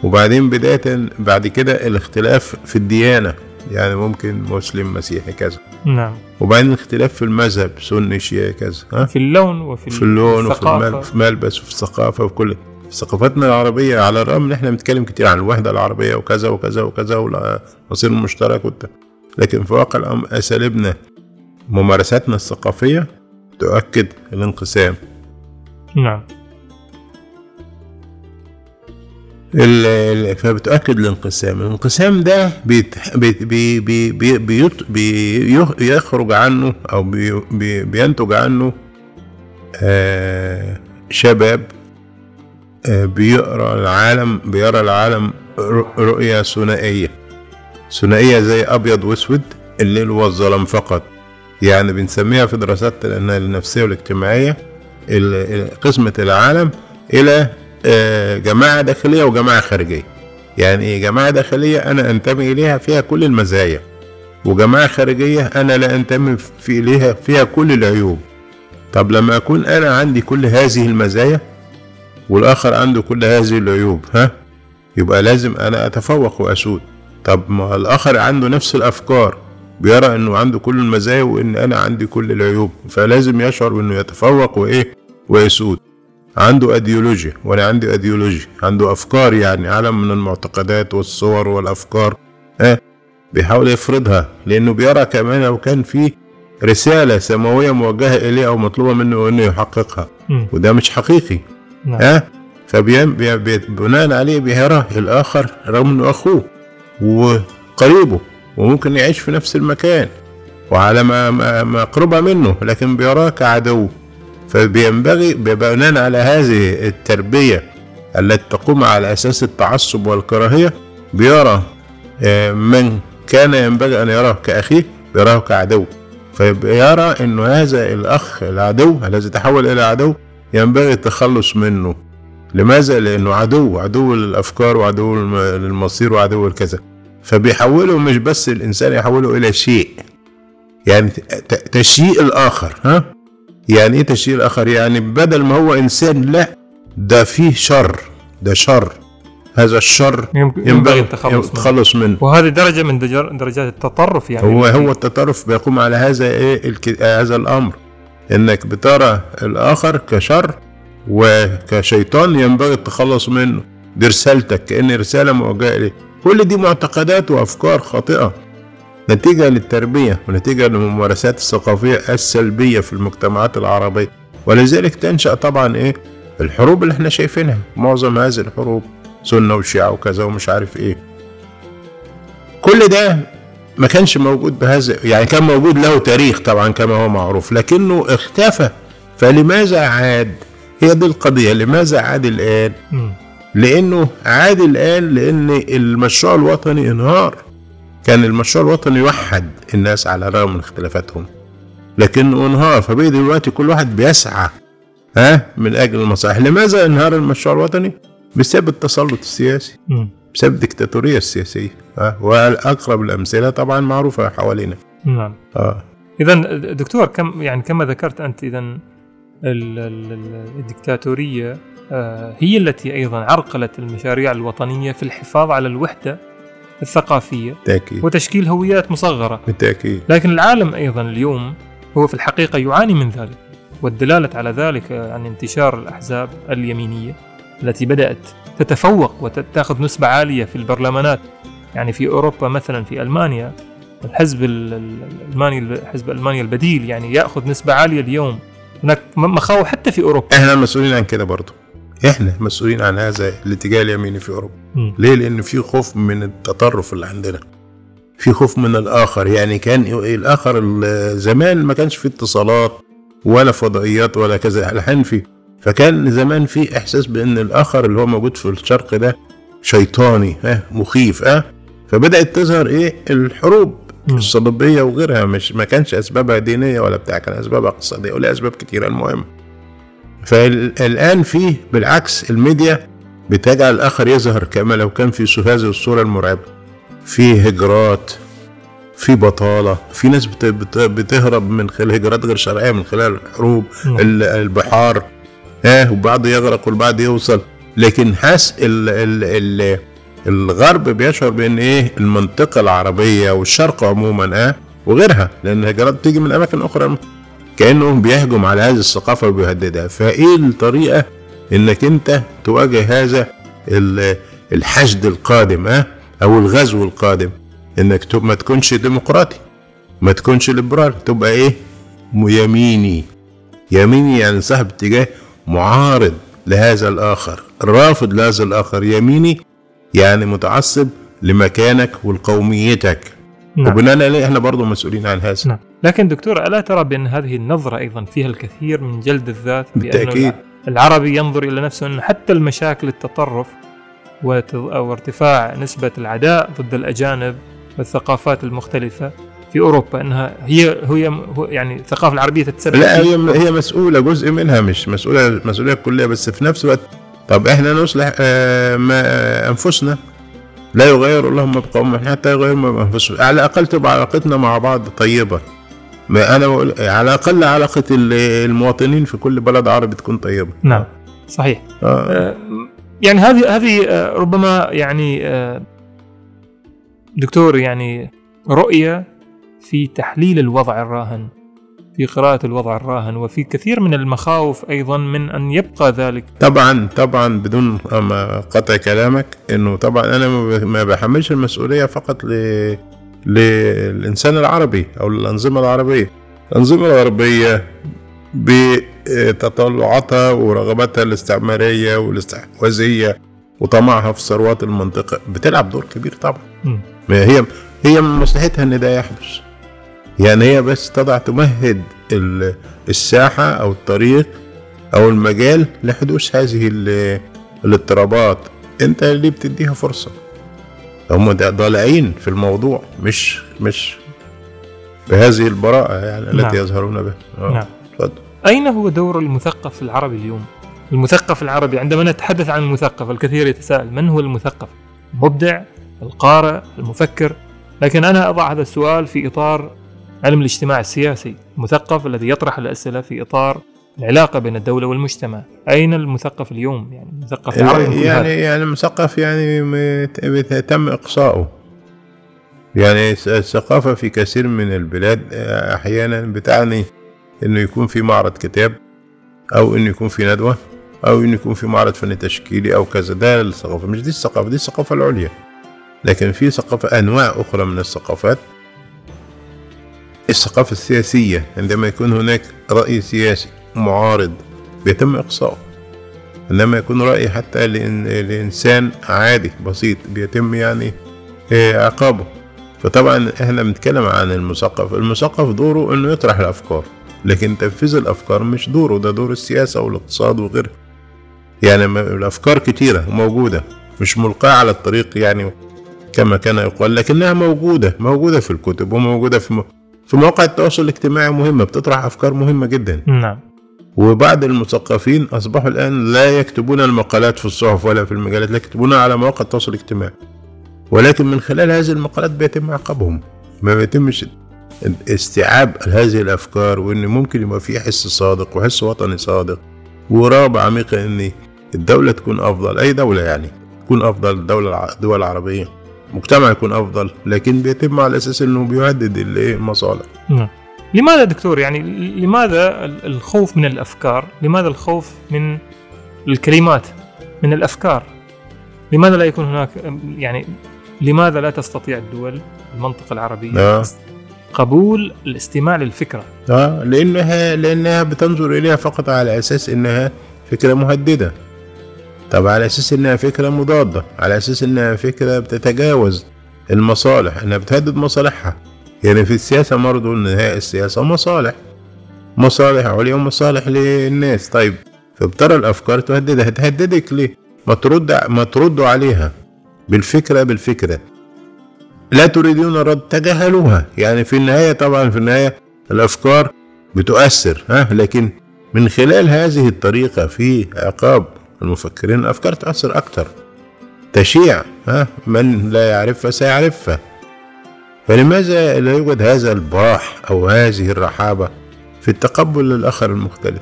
وبعدين بداية بعد كده الاختلاف في الديانة يعني ممكن مسلم مسيحي كذا. نعم. وبعدين الاختلاف في المذهب سني شيعي كذا ها؟ في اللون وفي في اللون وفي الملبس وفي الثقافة وفي كل في ثقافتنا العربية على الرغم إن إحنا بنتكلم كتير عن الوحدة العربية وكذا وكذا وكذا والمصير المشترك والت... لكن في واقع الأمر أساليبنا ممارساتنا الثقافية تؤكد الانقسام. نعم. فبتؤكد الانقسام. الانقسام ده بيت بي بي بي بي بيط- بي يخرج عنه أو بي بي بينتج عنه آه شباب بيقرأ العالم بيرى العالم رؤ- رؤية ثنائية. ثنائية زي أبيض وأسود الليل والظلام فقط. يعني بنسميها في دراسات النفسية والاجتماعية ال- ال- قسمة العالم إلى آه، جماعة داخلية وجماعة خارجية. يعني إيه جماعة داخلية؟ أنا أنتمي إليها فيها كل المزايا. وجماعة خارجية أنا لا أنتمي في إليها فيها كل العيوب. طب لما أكون أنا عندي كل هذه المزايا والآخر عنده كل هذه العيوب ها؟ يبقى لازم أنا أتفوق وأسود. طب ما الآخر عنده نفس الأفكار بيرى إنه عنده كل المزايا وإن أنا عندي كل العيوب فلازم يشعر بإنه يتفوق وإيه؟ ويسود. عنده أيديولوجيا وأنا عندي أيديولوجيا عنده أفكار يعني عالم من المعتقدات والصور والأفكار ها؟ بيحاول يفرضها لأنه بيرى كمان لو كان في رسالة سماوية موجهة إليه أو مطلوبة منه إنه يحققها. وده مش حقيقي. نعم. ها؟ فبين بي- بي- بناء عليه بيرى الآخر رغم إنه أخوه وقريبه وممكن يعيش في نفس المكان وعلى ما قرب منه لكن بيراه كعدو فبينبغي بناء على هذه التربية التي تقوم على أساس التعصب والكراهية بيرى آه، من كان ينبغي أن يراه كأخيه بيراه كعدو. فيرى أنه هذا الأخ العدو الذي تحول إلى عدو ينبغي التخلص منه. لماذا؟ لأنه عدو عدو للأفكار وعدو للم- للمصير وعدو الكذا فبيحوله مش بس الإنسان يحوله إلى شيء. يعني ت- ت- تشييء الآخر ها؟ يعني إيه تشييء الآخر؟ يعني بدل ما هو إنسان لا ده فيه شر ده شر. هذا الشر ينبغي التخلص منه. منه. وهذه درجة من درجات التطرف يعني. هو هو التطرف بيقوم على هذا إيه. هذا الأمر. إنك بترى الآخر كشر وكشيطان ينبغي التخلص منه. دي رسالتك كأن رسالة موجهة إليه كل دي معتقدات وأفكار خاطئة. نتيجة للتربية ونتيجة للممارسات الثقافية السلبية في المجتمعات العربية. ولذلك تنشأ طبعا إيه؟ الحروب اللي إحنا شايفينها. معظم هذه الحروب سنة وشيعة وكذا ومش عارف إيه. كل ده ما كانش موجود بهذا يعني كان موجود له تاريخ طبعا كما هو معروف لكنه اختفى. فلماذا عاد؟ هي دي القضية لماذا عاد الآن. لأنه عاد الآن لأن المشروع الوطني انهار. كان المشروع الوطني يوحد الناس على الرغم من اختلافاتهم لكنه انهار. فبقي دلوقتي كل واحد بيسعى ها من أجل المصالح. لماذا انهار المشروع الوطني؟ بسبب التسلط السياسي. بسبب الدكتاتورية السياسية. ها وأقرب الأمثلة طبعا معروفة حوالينا. نعم. آه. اذا دكتور كم يعني كما ذكرت أنت اذا ال- ال- ال- الدكتاتورية آه، هي التي أيضا عرقلت المشاريع الوطنية في الحفاظ على الوحدة الثقافية بالتأكيد. وتشكيل هويات مصغرة. بالتأكيد. لكن العالم أيضا اليوم هو في الحقيقة يعاني من ذلك والدلالة على ذلك عن انتشار الأحزاب اليمينية التي بدأت تتفوق وتأخذ نسبة عالية في البرلمانات. يعني في أوروبا مثلا في ألمانيا الحزب ال- ال- الألماني حزب ألمانيا البديل يعني يأخذ نسبة عالية اليوم. هناك م- مخاوف حتى في أوروبا. إحنا مسؤولين عن كده برضه إحنا مسؤولين عن هذا الاتجاه اليميني في أوروبا. مم. ليه؟ لأن في خوف من التطرف اللي عندنا. في خوف من الآخر. يعني كان الآخر ال- زمان ما كانش في اتصالات ولا فضائيات ولا كذا. الحين في فكان زمان في إحساس بأن الآخر اللي هو موجود في الشرق ده شيطاني ها مخيف ها. فبدأت تظهر إيه؟ الحروب. الصليبية وغيرها. مش ما كانش أسبابها دينية ولا بتاع كان أسبابها اقتصادية ولا أسباب كتيرة. المهم فالآن في بالعكس الميديا بتجعل الآخر يظهر كما لو كان في هذه الصورة المرعبة. في هجرات في بطالة في ناس بت- بت- بتهرب من خلال هجرات غير شرعية من خلال الحروب. ال- البحار. ها؟ وبعض يغرق والبعض يوصل. لكن حاس ال ال ال الغرب بيشعر بأن إيه؟ المنطقة العربية والشرق عموما آه وغيرها لأن الهجرات بتيجي من أماكن أخرى. كانه بيهجم على هذه الثقافة وبيهددها. فإيه الطريقة إنك أنت تواجه هذا ال- الحشد القادم آه أو الغزو القادم؟ إنك ما تكونش ديمقراطي ما تكونش ليبرال تبقى إيه؟ يميني. يميني يعني صاحب اتجاه معارض لهذا الآخر رافض لهذا الآخر. يميني يعني متعصب لمكانك ولقوميتك. نعم. وبناء عليه إحنا برضه مسؤولين عن هذا. نعم. لكن دكتور ألا ترى بأن هذه النظرة أيضا فيها الكثير من جلد الذات؟ بأنه بالتأكيد. العربي ينظر إلى نفسه أن حتى المشاكل التطرف وت- أو ارتفاع نسبة العداء ضد الأجانب والثقافات المختلفة في أوروبا أنها هي هي يعني الثقافة العربية تتسبب لا هي هي مسؤولة جزء منها مش مسؤولة مسؤولية كلية بس في نفس الوقت طب إحنا نصلح آه، ما آه، أنفسنا. لا يغير الله ما بقوم حتى يغير ما بانفسهم على الأقل تبقى علاقتنا مع بعض طيبة. ما أنا بقول على الاقل علاقة ال- المواطنين في كل بلد عربي تكون طيبة. نعم صحيح. آه. آه، يعني هذه هذه ربما يعني دكتور يعني رؤية في تحليل الوضع الراهن. في قراءة الوضع الراهن وفي كثير من المخاوف أيضا من أن يبقى ذلك. طبعا طبعا بدون قطع كلامك إنه طبعا أنا ما بحملش المسؤولية فقط ل للإنسان العربي أو الأنظمة العربية. الأنظمة الغربيه بتطلعاتها ورغباتها الاستعمارية والاستحواذيه وطمعها في ثروات المنطقة. بتلعب دور كبير طبعا. ما هي هي من مصلحتها إن ده يحدث. يعني هي بس تضع تمهد ال- الساحة أو الطريق أو المجال لحدوث هذه ال- الاضطرابات أنت اللي بتديها فرصة هم ضالعين في الموضوع مش مش بهذه البراءة يعني نعم. التي يظهرون بها آه، نعم. اتفضل أين هو دور المثقف العربي اليوم؟ المثقف العربي عندما نتحدث عن المثقف الكثير يتساءل من هو المثقف؟ المبدع؟ القارئ؟ المفكر؟ لكن أنا أضع هذا السؤال في إطار علم الاجتماع السياسي المثقف الذي يطرح الأسئلة في إطار العلاقة بين الدولة والمجتمع. أين المثقف اليوم؟ يعني المثقف العربي يعني يعني, يعني المثقف يعني تم إقصاؤه يعني الثقافة في كثير من البلاد آه، أحيانا بتعني إنه يكون في معرض كتاب أو إنه يكون في ندوة أو إنه يكون في معرض فني تشكيلي أو كذا. ده الثقافة مش دي الثقافة دي الثقافة العليا. لكن في ثقافة أنواع أخرى من الثقافات الثقافة السياسية عندما يكون هناك رأي سياسي معارض بيتم إقصاؤه. إنما يكون رأي حتى لإن لإنسان عادي بسيط بيتم يعني آه، عقابه. فطبعا إحنا بنتكلم عن المثقف. المثقف دوره إنه يطرح الأفكار لكن تنفيذ الأفكار مش دوره ده دور السياسة والاقتصاد وغيره. يعني الأفكار كتيرة وموجوده مش ملقاة على الطريق يعني كما كان يقال لكنها موجودة موجودة في الكتب وموجودة في. في مواقع التواصل الاجتماعي مهمة بتطرح أفكار مهمة جدا. نعم. وبعض المثقفين أصبحوا الآن لا يكتبون المقالات في الصحف ولا في المجلات لا يكتبونها على مواقع التواصل الاجتماعي. ولكن من خلال هذه المقالات بيتم عقابهم ما بيتمش استيعاب هذه الأفكار وإن ممكن يبقى في حس صادق وحس وطني صادق. ورغبه عميقه إن الدولة تكون أفضل أي دولة يعني تكون أفضل الدولة الدول العربية. مجتمع يكون أفضل لكن بيتم على أساس إنه بيهدد المصالح نعم لماذا دكتور يعني لماذا ال- الخوف من الأفكار؟ لماذا الخوف من الكلمات؟ من الأفكار؟ لماذا لا يكون هناك يعني لماذا لا تستطيع الدول المنطقة العربية آه. قبول الاستماع للفكرة؟ آه لانها لأنها بتنظر إليها فقط على أساس إنها فكرة مهددة طب على أساس إنها فكرة مضادة على أساس إنها فكرة بتتجاوز المصالح إنها بتهدد مصالحها. يعني في السياسة برضه النهايه السياسة مصالح. مصالح عليا ومصالح للناس. طيب فبترى الأفكار تهددها تهددك ليه؟ ما ترد ما تردوا عليها. بالفكرة بالفكرة. لا تريدون الرد تجاهلوها. يعني في النهاية طبعا في النهاية الأفكار بتؤثر ها؟ لكن من خلال هذه الطريقة في عقاب المفكرين الافكار تؤثر أكتر. تشيع ها؟ من لا يعرفها سيعرفها. فلماذا لا يوجد هذا البراح أو هذه الرحابة في التقبل للآخر المختلف؟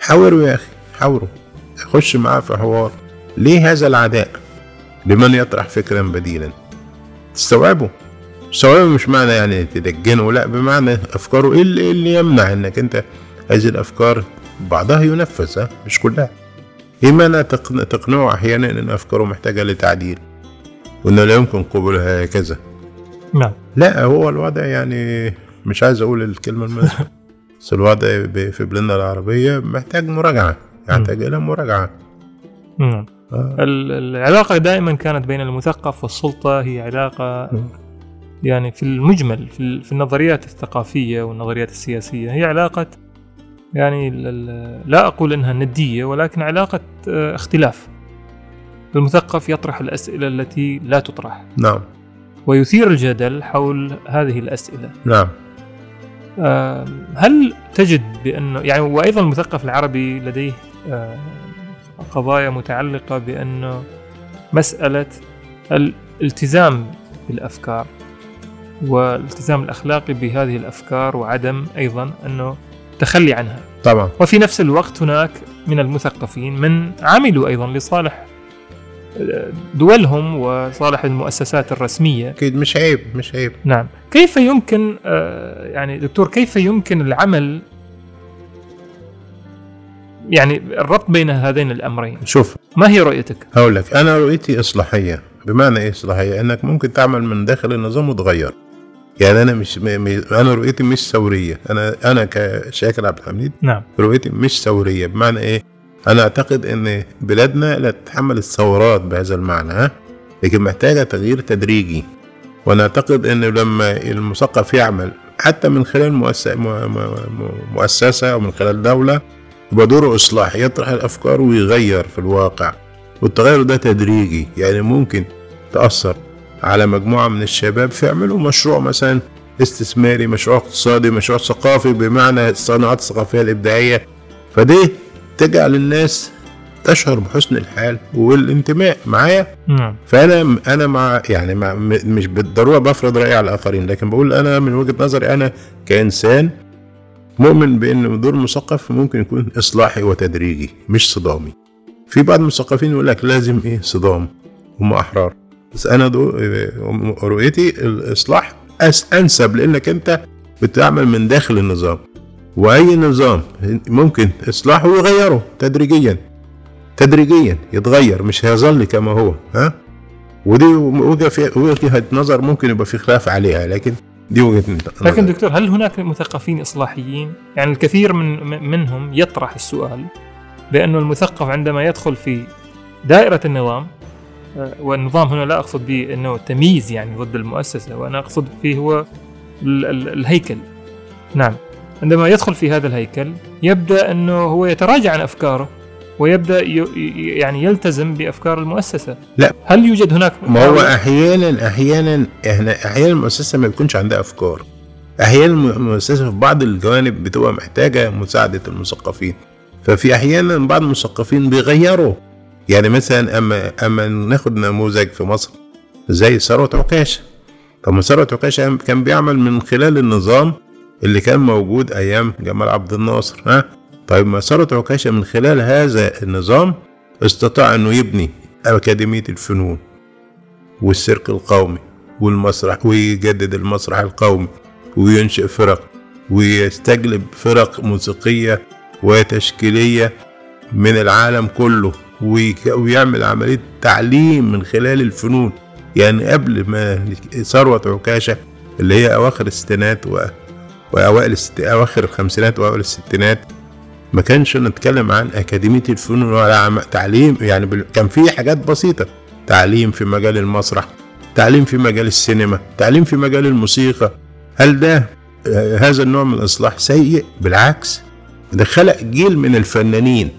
حاوروا يا أخي حاوروا. خش معاه في حوار. ليه هذا العداء؟ لمن يطرح فكرا بديلا؟ تستوعبوا؟ تستوعبوا مش معنى يعني تدجنه لا بمعنى أفكاره اللي, إيه اللي يمنع إنك أنت هذه الأفكار بعضها ينفذ مش كلها. تقن- تقنعه أحيانا إن أفكاره محتاجة لتعديل. وانه لا يمكن قبولها هكذا. نعم. لا هو الوضع يعني مش عايز أقول الكلمة المناسبة. بس الوضع في بلادنا العربية محتاج مراجعة. يحتاج إلى مراجعة. نعم. آه. ال- العلاقة دائما كانت بين المثقف والسلطة هي علاقة مم. يعني في المجمل في ال- في النظريات الثقافية والنظريات السياسية. هي علاقة يعني لا أقول إنها ندية ولكن علاقة آه، اختلاف. المثقف يطرح الأسئلة التي لا تطرح. نعم. ويثير الجدل حول هذه الأسئلة. نعم. آه، هل تجد بأنه يعني وأيضا المثقف العربي لديه آه، قضايا متعلقة بأنه مسألة الالتزام بالأفكار والالتزام الأخلاقي بهذه الأفكار وعدم أيضا أنه تخلي عنها. طبعا. وفي نفس الوقت هناك من المثقفين من عملوا أيضا لصالح آه، دولهم وصالح المؤسسات الرسمية. أكيد مش عيب مش عيب. نعم. كيف يمكن آه، يعني دكتور كيف يمكن العمل؟ يعني الربط بين هذين الأمرين. شوف. ما هي رؤيتك؟ هقول لك أنا رؤيتي إصلاحية. بمعنى إيه إصلاحية؟ إنك ممكن تعمل من داخل النظام وتغير. يعني أنا مش م... م... أنا رؤيتي مش ثورية. أنا أنا كشاكر عبد الحميد نعم. رؤيتي مش ثورية. بمعنى إيه؟ أنا أعتقد إن بلادنا لا تتحمل الثورات بهذا المعنى ها؟ لكن محتاجة تغيير تدريجي. وأنا أعتقد انه لما المثقف يعمل حتى من خلال مؤسسه مؤسسة أو من خلال دولة يبقى دوره إصلاح يطرح الأفكار ويغير في الواقع. والتغير ده تدريجي يعني ممكن تأثر. على مجموعة من الشباب فيعملوا مشروع مثلا استثماري مشروع اقتصادي مشروع ثقافي بمعنى الصناعات الثقافية الإبداعية. فدي تجعل الناس تشعر بحسن الحال والانتماء معايا. نعم. فأنا أنا مع يعني مع مش بالضرورة بفرض رأيي على الآخرين لكن بقول أنا من وجهة نظري أنا كإنسان مؤمن بإن دور المثقف ممكن يكون إصلاحي وتدريجي مش صدامي. في بعض المثقفين يقول لك لازم إيه؟ صدام هم أحرار. بس أنا رؤيتي الإصلاح انسب لأنك أنت بتعمل من داخل النظام. وأي نظام ممكن إصلاحه ويغيره تدريجيا. تدريجيا يتغير مش هيظل كما هو ها؟ ودي وجهة نظر ممكن يبقى في خلاف عليها لكن دي وجهة نظر. لكن دكتور هل هناك مثقفين إصلاحيين؟ يعني الكثير من منهم يطرح السؤال بانه المثقف عندما يدخل في دائرة النظام والنظام هنا لا أقصد به أنه تمييز يعني ضد المؤسسة وأنا أقصد فيه هو الهيكل. نعم. عندما يدخل في هذا الهيكل يبدأ أنه هو يتراجع عن أفكاره ويبدأ يعني يلتزم بأفكار المؤسسة. لا. هل يوجد هناك ما هو أحيانا أحيانا أحيانا المؤسسة ما بيكونش عندها أفكار. أحيانا المؤسسة في بعض الجوانب بتبقى محتاجة مساعدة المثقفين. ففي أحيانا بعض المثقفين بيغيروا. يعني مثلا اما أما ناخد نموذج في مصر زي ثروت عكاشه طب ثروت عكاشه كان بيعمل من خلال النظام اللي كان موجود أيام جمال عبد الناصر ها؟ طيب ما ثروت عكاشه من خلال هذا النظام استطاع أنه يبني أكاديمية الفنون والسيرك القومي والمسرح ويجدد المسرح القومي وينشئ فرق ويستجلب فرق موسيقية وتشكيلية من العالم كله. ويعمل عملية تعليم من خلال الفنون. يعني قبل ما ثروة عكاشة اللي هي أواخر الستينات وأوائل الست... أواخر الخمسينات وأوائل الستينات ما كانش نتكلم عن أكاديمية الفنون ولا عم... تعليم يعني. كان في حاجات بسيطة. تعليم في مجال المسرح تعليم في مجال السينما تعليم في مجال الموسيقى. هل ده آه، هذا النوع من الإصلاح سيء؟ بالعكس ده خلق جيل من الفنانين.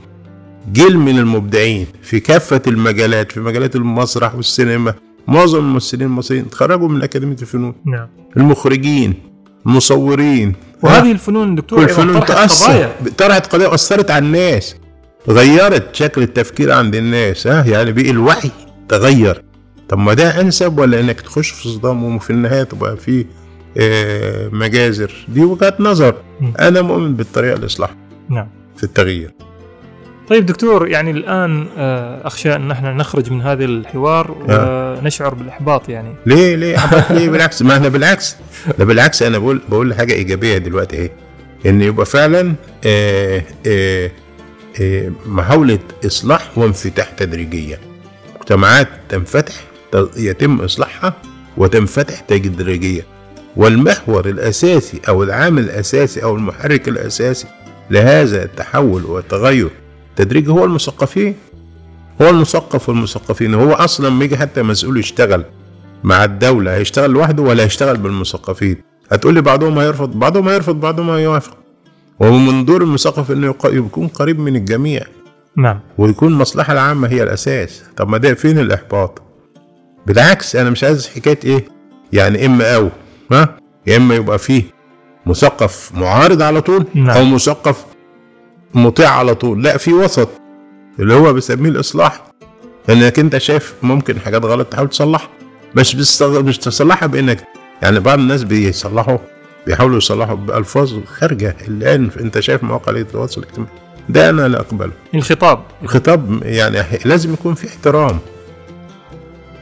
جيل من المبدعين في كافة المجالات في مجالات المسرح والسينما. معظم الممثلين المصريين تخرجوا من أكاديمية الفنون. نعم. المخرجين المصورين. وهذه الفنون دكتور الفنون تأثر. طرحت قضايا أثرت على الناس. غيرت شكل التفكير عند الناس. ها؟ يعني بقي الوعي تغير. طب ما ده أنسب ولا إنك تخش في صدام وفي النهاية تبقى في آه، مجازر؟ دي وجهات نظر. أنا مؤمن بالطريقة الاصلاح نعم. في التغيير. طيب دكتور يعني الآن آه، أخشى أن إحنا نخرج من هذا الحوار آه. ونشعر بالإحباط يعني. ليه ليه؟ أحباط ليه؟ بالعكس. ما إحنا بالعكس. ده بالعكس أنا بقول بقول حاجة إيجابية دلوقتي أهي. إن يبقى فعلا آه آه آه محاولة إصلاح وانفتاح تدريجية. مجتمعات تنفتح يتم إصلاحها وتنفتح تدريجيا والمحور الأساسي أو العامل الأساسي أو المحرك الأساسي لهذا التحول والتغير التدريجي هو المثقفين. هو المثقف والمثقفين. هو أصلا لما يجي حتى مسؤول يشتغل مع الدولة. هيشتغل لوحده ولا هيشتغل بالمثقفين؟ هتقول لي بعضهم هيرفض بعضهم هيرفض بعضهم هيوافق ومن دور المثقف إنه يكون قريب من الجميع. نعم. ويكون المصلحة العامة هي الأساس. طب ما ده فين الإحباط؟ بالعكس أنا مش عايز حكاية إيه؟ يعني إما أو ها؟ يا إما يبقى فيه مثقف معارض على طول نعم. أو مثقف مطيع على طول. لا في وسط اللي هو بيسميه الإصلاح. انك أنت شايف ممكن حاجات غلط تحاول تصلحها. مش مش تصلحها بإنك يعني بعض الناس بيصلحوا بيحاولوا يصلحوا بألفاظ خارجة. الآن أنت شايف مواقع التواصل الاجتماعي ده أنا لا أقبله. الخطاب الخطاب يعني لازم يكون في احترام.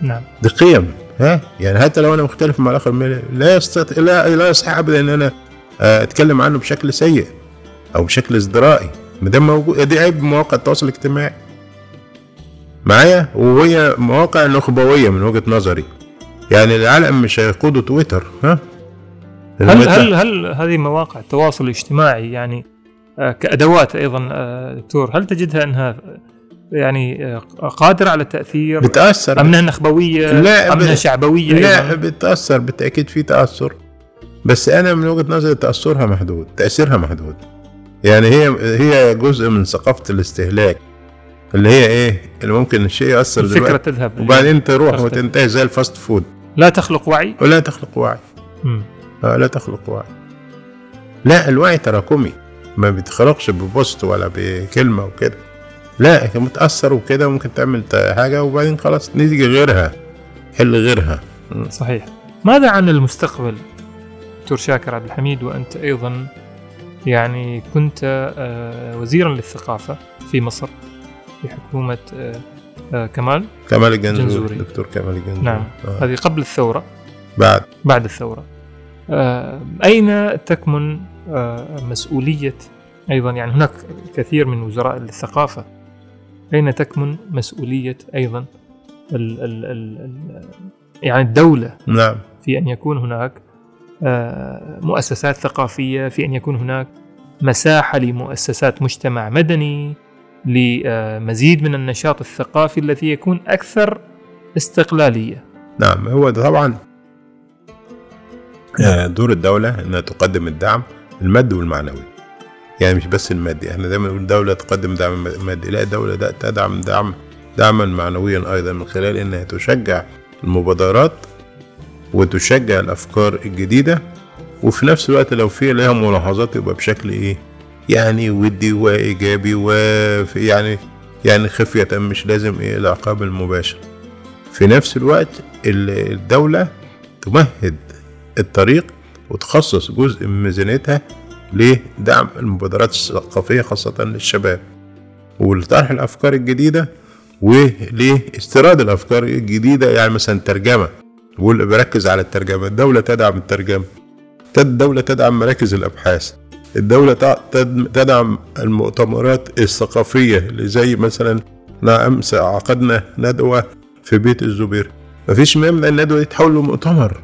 نعم. دي قيم ها؟ يعني حتى لو أنا مختلف مع الآخر لا يستطيع لا لا يصح ابدا إن أنا آه، أتكلم عنه بشكل سيء أو بشكل ازدرائي ما دام موجود دي عيب مواقع التواصل الاجتماعي. معايا؟ وهي مواقع نخبوية من وجهة نظري. يعني العالم مش هيقودوا تويتر ها؟ هل هل هل هذه مواقع التواصل الاجتماعي يعني آه، كأدوات أيضا آه، دكتور هل تجدها أنها يعني قادرة على التأثير بتأثر. أم أنها نخبوية لا أم أنها شعبوية لا أيضاً؟ بتأثر بالتأكيد في تأثر. بس أنا من وجهة نظري تأثرها محدود تأثيرها محدود. يعني هي هي جزء من ثقافة الاستهلاك اللي هي إيه؟ اللي ممكن الشيء يأثر الفكرة دلوقتي. تذهب. وبعدين تروح وتنتهي زي ال fast food. لا تخلق وعي؟ ولا تخلق وعي. آه لا تخلق وعي. لا الوعي تراكمي ما بيتخلقش ب post ولا بكلمة وكده. لا إنت متأثر وكده وممكن تعمل حاجة وبعدين خلاص نيجي غيرها حل غيرها. صحيح. ماذا عن المستقبل؟ دكتور شاكر عبد الحميد وأنت أيضا يعني كنت آه، وزيرا للثقافة في مصر في حكومة آه، آه، كمال كمال الجنزوري جنزوري. دكتور كمال الجنزوري. نعم. آه. هذه قبل الثورة. بعد. بعد الثورة. آه، أين تكمن آه، مسؤولية أيضا؟ يعني هناك كثير من وزراء الثقافة. أين تكمن مسؤولية أيضا ال ال ال ال يعني الدولة نعم. في أن يكون هناك آه، مؤسسات ثقافية في أن يكون هناك مساحة لمؤسسات مجتمع مدني لمزيد من النشاط الثقافي الذي يكون أكثر استقلالية. نعم هو طبعا آه، دور الدولة إنها تقدم الدعم المادي والمعنوي. يعني مش بس المادي إحنا دايما نقول الدولة تقدم دعم مادي لا الدولة ده تدعم دعم دعما معنويا أيضا من خلال إنها تشجع المبادرات وتشجع الأفكار الجديدة وفي نفس الوقت لو في لها ملاحظات يبقى بشكل إيه؟ يعني ودي وإيجابي وفي يعني يعني خفية مش لازم إيه؟ العقاب المباشر. في نفس الوقت ال- الدولة تمهد الطريق وتخصص جزء من ميزانيتها لدعم المبادرات الثقافية خاصة للشباب. ولطرح الأفكار الجديدة ولإستيراد الأفكار الجديدة يعني مثلا ترجمة. بركز على الترجمة. الدولة تدعم الترجمة. الدولة تدعم مراكز الأبحاث. الدولة تدعم المؤتمرات الثقافية اللي زي مثلا أمس عقدنا ندوة في بيت الزبير. مفيش مانع الندوة دي تحول لمؤتمر.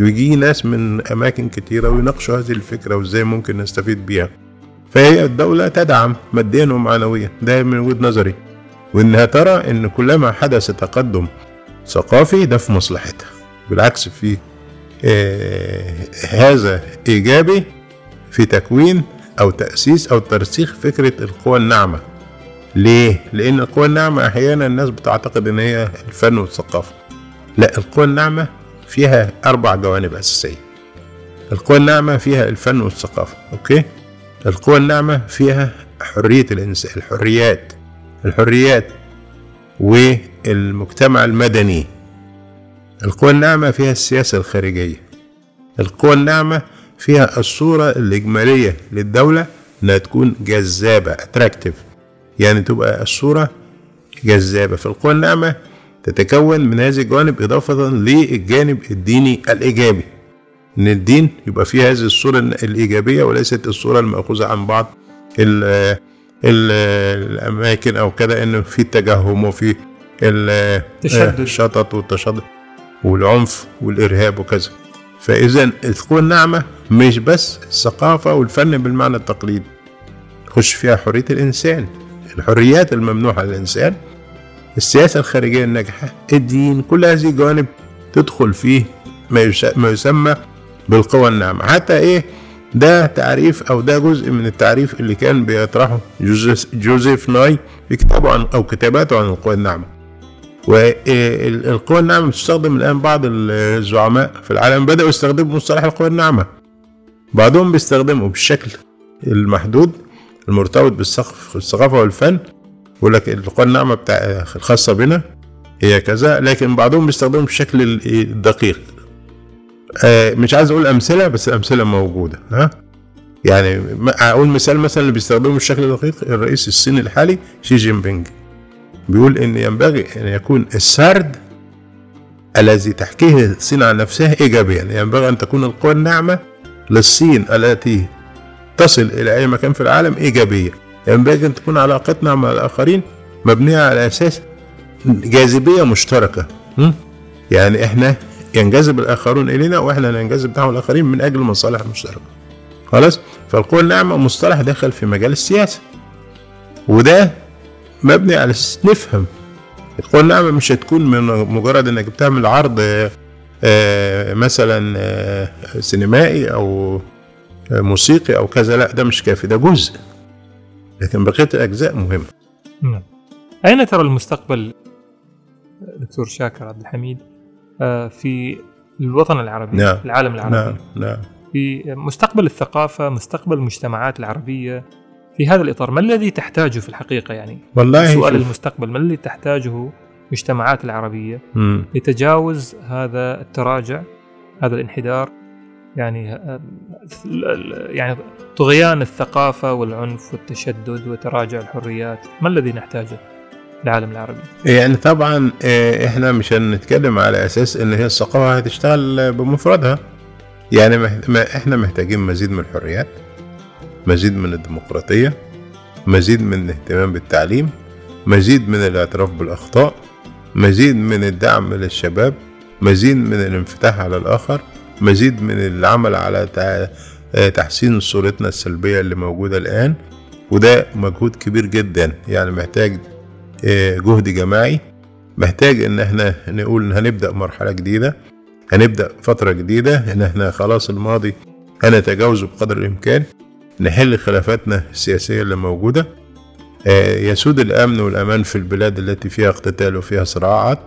ويجي ناس من أماكن كتيرة ويناقشوا هذه الفكرة وإزاي ممكن نستفيد بيها. فهي الدولة تدعم ماديا ومعنويا. ده من وجهة نظري. وإنها ترى إن كلما حدث تقدم ثقافي ده في مصلحتها. بالعكس في آه هذا إيجابي في تكوين أو تأسيس أو ترسيخ فكرة القوى الناعمة. ليه؟ لأن القوى الناعمة أحيانا الناس بتعتقد إن هي الفن والثقافة. لا القوى الناعمة فيها أربع جوانب أساسية. القوى الناعمة فيها الفن والثقافة أوكي؟ القوى الناعمة فيها حرية الإنسان الحريات. الحريات والمجتمع المدني. القوى الناعمة فيها السياسة الخارجية. القوى الناعمة فيها الصورة الإجمالية للدولة إنها تكون جذابة أتراكتيف يعني تبقى الصورة جذابة. في القوى الناعمة تتكون من هذه الجوانب إضافة للجانب الديني الإيجابي. إن الدين يبقى فيه هذه الصورة الإيجابية وليست الصورة المأخوذة عن بعض ال ال الأماكن أو كده إنه في التجهم وفي. الشطط والتشدد والعنف والإرهاب وكذا. فإذا القوى الناعمة مش بس الثقافة والفن بالمعنى التقليدي. خش فيها حرية الإنسان. الحريات الممنوحة للإنسان. السياسة الخارجية الناجحة. الدين. كل هذه الجوانب تدخل فيه ما يسمى بالقوى الناعمة. حتى إيه؟ ده تعريف أو ده جزء من التعريف اللي كان بيطرحه جوزيف, ناي في كتابه عن أو كتاباته عن القوى الناعمة. والقوى الناعمة بتستخدم الآن بعض الزعماء في العالم بدأوا يستخدموا مصطلح القوى الناعمة. بعضهم بيستخدمه بالشكل المحدود المرتبط بالثقف- بالثقافة والفن يقول لك القوى الناعمة بتاع الخاصة بنا هي كذا لكن بعضهم بيستخدمه بالشكل ال- الدقيق. مش عايز أقول أمثلة بس الامثله موجودة ها؟ يعني أقول مثال مثلا اللي بيستخدمه بالشكل الدقيق الرئيس الصيني الحالي شي جين بينج بيقول إن ينبغي أن يكون السرد الذي تحكيه الصين عن نفسها ايجابيا. ينبغي أن تكون القوى الناعمة للصين التي تصل إلى أي مكان في العالم ايجابيه ينبغي أن تكون علاقتنا مع الآخرين مبنية على أساس جاذبية مشتركة? يعني إحنا ينجذب الآخرون إلينا وإحنا ننجذب نحو الآخرين من أجل مصالح مشتركة. خلاص؟ فالقوى الناعمه مصطلح دخل في مجال السياسة. وده مبني على نفهم. القوى الناعمه مش هتكون من مجرد إنك بتعمل عرض آه، آه، مثلا آه، سينمائي آه، موسيقي أو كذا لا ده مش كافي ده جزء. لكن بقية الأجزاء مهمة. نعم. أين ترى المستقبل دكتور شاكر عبد الحميد؟ في الوطن العربي نعم. العالم العربي نعم نعم في مستقبل الثقافة مستقبل المجتمعات العربية في هذا الإطار ما الذي تحتاجه في الحقيقة يعني والله سؤال شوف. المستقبل ما الذي تحتاجه المجتمعات العربية مم. لتجاوز هذا التراجع هذا الانحدار يعني آه، يعني طغيان الثقافة والعنف والتشدد وتراجع الحريات ما الذي نحتاجه العالم العربي. يعني طبعا آه، إحنا مش هنتكلم على أساس إن هي الثقافة هتشتغل بمفردها. يعني ما إحنا محتاجين مزيد من الحريات مزيد من الديمقراطية مزيد من الاهتمام بالتعليم مزيد من الاعتراف بالأخطاء مزيد من الدعم للشباب مزيد من الانفتاح على الآخر مزيد من العمل على تحسين صورتنا السلبية اللي موجودة الآن. وده مجهود كبير جدا. يعني محتاج آه، جهد جماعي. محتاج إن إحنا نقول هنبدأ مرحلة جديدة هنبدأ فترة جديدة إن إحنا خلاص الماضي هنتجاوزه بقدر الإمكان نحل خلافاتنا السياسية اللي موجودة. آه، يسود الأمن والأمان في البلاد التي فيها اقتتال وفيها صراعات.